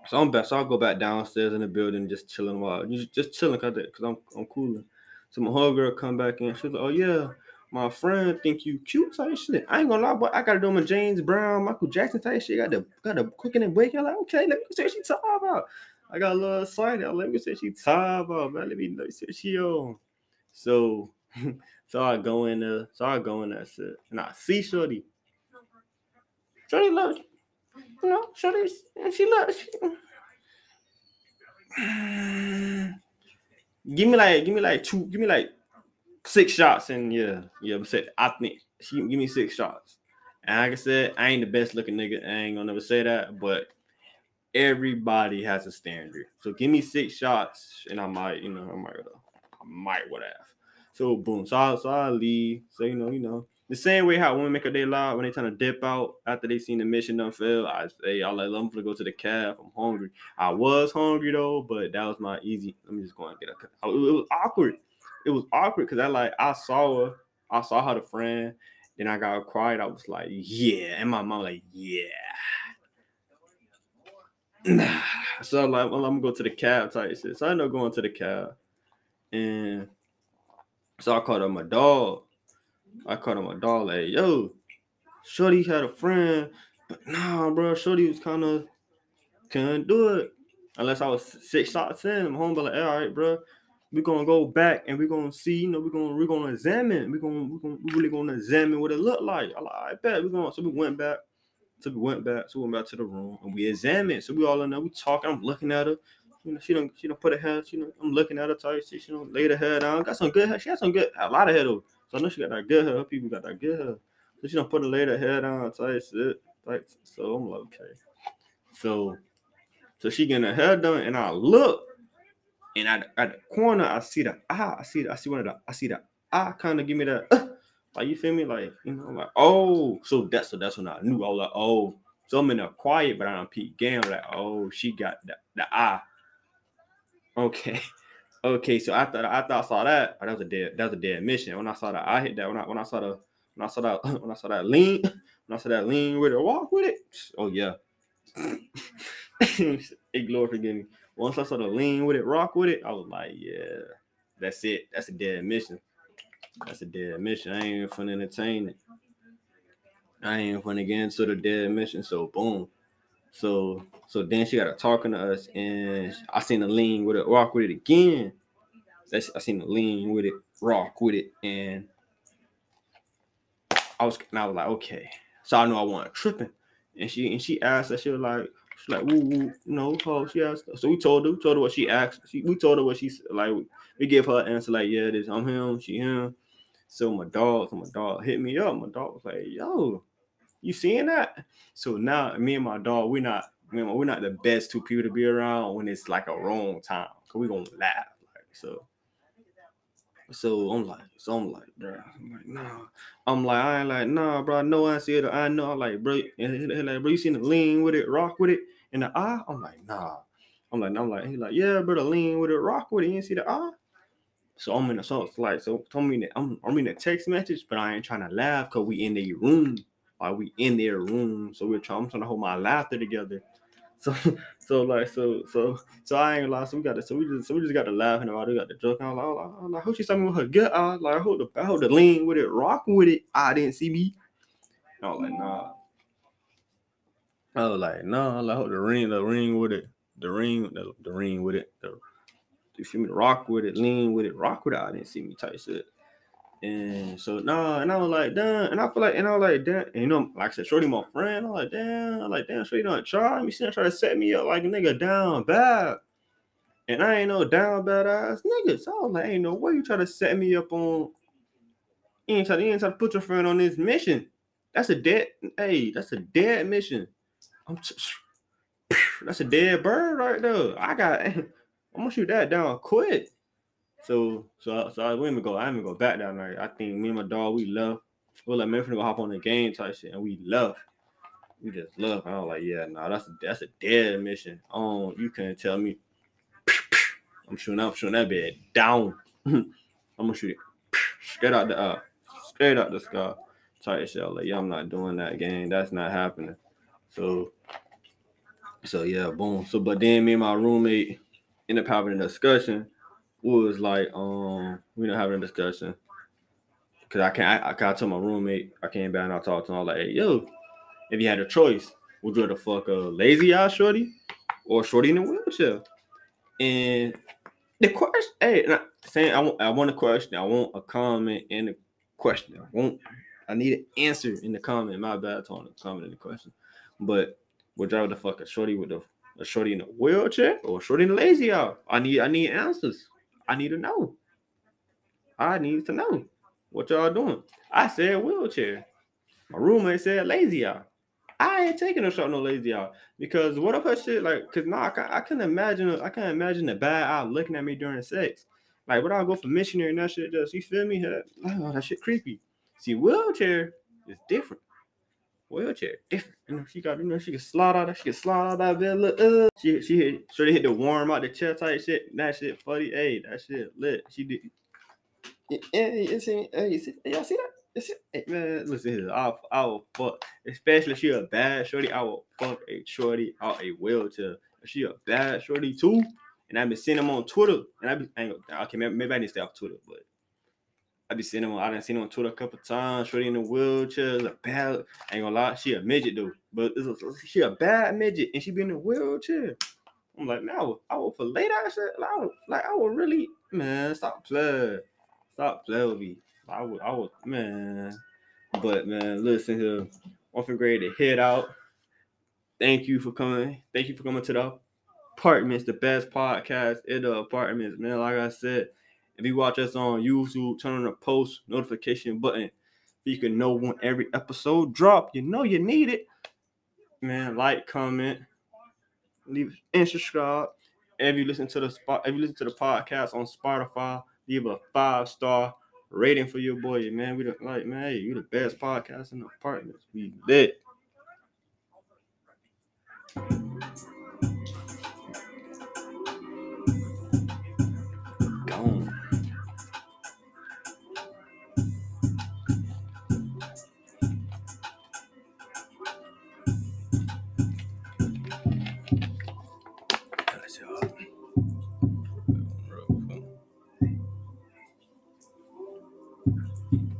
so I'm back. So I'll go back downstairs in the building, just chilling while just, chilling cause, cause I'm I'm cooling. So my homegirl come back in. She's like, oh yeah, my friend think you cute type shit. I ain't gonna lie, but I gotta do my James Brown, Michael Jackson type shit. Got the got the cooking and baking. I'm like, okay, let me see what she talking about. I got a little excited. Let me see what she talking about, man. Let me see what she on. So so I go in there, so I go in there shit. And I see Shorty. Shorty loves you know, Shorty and she loves she... give me like give me like two, give me like six shots and yeah, yeah, but said I think she give me six shots. And like I said, I ain't the best looking nigga. I ain't gonna never say that, but everybody has a standard. So give me six shots, and I might, you know, I might, I might have. So boom, so I, so I leave. So you know, you know, the same way how women make a day loud when they trying to dip out after they seen the mission done fail. I say, I like, I'm gonna go to the cab. I'm hungry. I was hungry though, but that was my easy. Let me just go and get a. It was awkward it was awkward because I like I saw her, I saw her the friend, then I got quiet. I was like, yeah, and my mom like, yeah. so I'm like, well, I'm gonna go to the cab type shit. So I end up going to the cab, and so I called up my dog. I called up my dog like, yo, Shorty had a friend, but nah, bro, Shorty was kind of couldn't do it unless I was six shots in. Home, but like, all right, bro. We're gonna go back and we're gonna see, you know, we're gonna we're gonna examine, we're gonna we're gonna we really gonna examine what it looked like. I like, I bet we're gonna so we went back. So we went back, so we went back to the room and we examined. So we all in there, we talking. I'm looking at her. You know, she don't she don't put her head, she know, I'm looking at her tight. She, she don't lay the head down. Got some good hair. She had some good a lot of hair though. So I know she got that good hair. Her people got that good hair. So she don't put her lay the head down tight shit. Tight. So I'm like, okay. So so she getting her hair done, and I look, and at, at the corner, I see the eye. I see the, I see one of the I see the ah eye kind of give me that uh, like you feel me? Like, you know, like, oh, so that's so that's when I knew I was like, oh, so I'm in there quiet, but I don't peek game. Like, oh, she got the, the eye. Okay. Okay, so I thought I thought I saw that. Oh, that was a dead that was a dead mission. When I saw that, I hit that. When I when I saw the when I saw that when I saw that lean, when I saw that lean with it, walk with it. Oh yeah. Ignore forgive me. Once I saw the lean with it, rock with it, I was like, yeah, that's it. That's a dead mission. That's a dead mission. I ain't even fun entertain it. I ain't even fun get into the dead mission. So boom. So so then she got to talking to us, and I seen the lean with it, rock with it again. That's, I seen the lean with it, rock with it, and I was and I was like, okay. So I know I wasn't tripping, and she and she asked that she was like, she's like, woo woo, oh, she asked. So we told her, we told her what she asked. She, we told her what she like. We give her an answer like, yeah, this I'm him, she him. So my dog, so my dog hit me up. My dog was like, yo, you seeing that? So now me and my dog, we're not we're not the best two people to be around when it's like a wrong time. Cause we gonna laugh. Like so. So I'm like, so I'm like, bro, I'm like, nah. I'm like, I ain't like, nah, bro. I know I see it. I know. I'm like, bro, and he like, bro, you seen the lean with it, rock with it, and the eye? I'm like, nah. I'm like, I'm like, he's like, yeah, bro, the lean with it, rock with it. You see the eye? So I'm in the so like, so told me that I'm I'm in a text message, but I ain't trying to laugh because we in the room. Like we in their room. So we're trying, I'm trying to hold my laughter together. So so like so so so I ain't lie. So we got to so we just so we just got to laughing about it. We got the joke. I was like, oh, I, was like, I hope she saw me with her gut. I like, I hope the I hope the lean with it, rock with it. I didn't see me. I was like, nah. I was like, nah. I hope the ring, the ring with it, the ring, the, the ring with it. The, you feel me? Rock with it, lean with it, rock with it. I didn't see me type shit. And so nah, and I was like, damn, and I feel like, and I was like, damn, and, you know, like I said, Shorty, my friend, I'm like, damn, I'm like, damn, Shorty don't try me, she try to set me up like a nigga down bad. And I ain't no down bad ass nigga. So I was like, ain't no way you try to set me up on you ain't try, you ain't try to put your friend on this mission. That's a dead, hey, that's a dead mission. I'm t- that's a dead bird right there. I got I'm gonna shoot that down quick. So so so I went and go. I didn't go back down there. I think me and my dog we love. We like man, finna go hop on the game type shit, and we love. We just love. I was like, yeah, no, nah, that's a that's a dead mission. Um, you can't tell me. I'm shooting. I'm shooting that bed down. I'm gonna shoot it straight out the uh, straight out the sky. Type shit. Like, yeah, I'm not doing that game. That's not happening. So, so yeah, boom. So, but then me and my roommate ended up having a discussion was like, um, we know having a discussion. Cause I can't, I, I, I told my roommate, I came back and I talked to him. I was like, hey, yo, if you had a choice, would you rather fuck a lazy eye shorty or shorty in a wheelchair? And the question, hey, saying I want, I want a question, I want a comment and a question. I want, I need an answer in the comment. My bad, on the comment in the question. But would you rather fuck a shorty with a, a shorty in a wheelchair or a shorty in a lazy eye? I need, I need answers. I need to know. I need to know what y'all doing. I said wheelchair. My roommate said lazy eye. I ain't taking a shot no lazy eye because what if her shit like? Cause nah, I, I can imagine. I can't imagine the bad eye looking at me during sex. Like, what I go for missionary and that shit just you feel me? That, oh, that shit creepy. See, wheelchair is different wheelchair. Different. You know, she got, you know, she can slide out, she can slide out that bed. Look, uh, she she hit, they hit the warm out the chair type shit. That shit funny. Hey, that shit lit. She did. Yeah, you see, you see, y'all see that? Hey, man, listen. I, I will fuck, especially if she a bad shorty. I will fuck a shorty out a wheelchair. If she a bad shorty too, and I've been seeing them on Twitter, and I be, I ain't, okay, maybe, maybe I need to stay off Twitter, but I be seeing him. I done seen him on Twitter a couple times. Shorty in the wheelchair. A bad. Ain't gonna lie. She a midget though, but a, she a bad midget, and she be in the wheelchair. I'm like, man, I would, I would for late ass shit. Like, I would, like, I would really, man, stop playing, stop playing with me. I would, I would, man. But man, listen here, I'm for ready to head out. Thank you for coming. Thank you for coming to the apartments, the best podcast in the apartments, man. Like I said, if you watch us on YouTube, turn on the post notification button. You can know when every episode drop. You know you need it. Man, like, comment, leave and subscribe. If you listen to the spot, if you listen to the podcast on Spotify, leave a five star rating for your boy, man. We the like, man, you the best podcast in the apartments. We lit.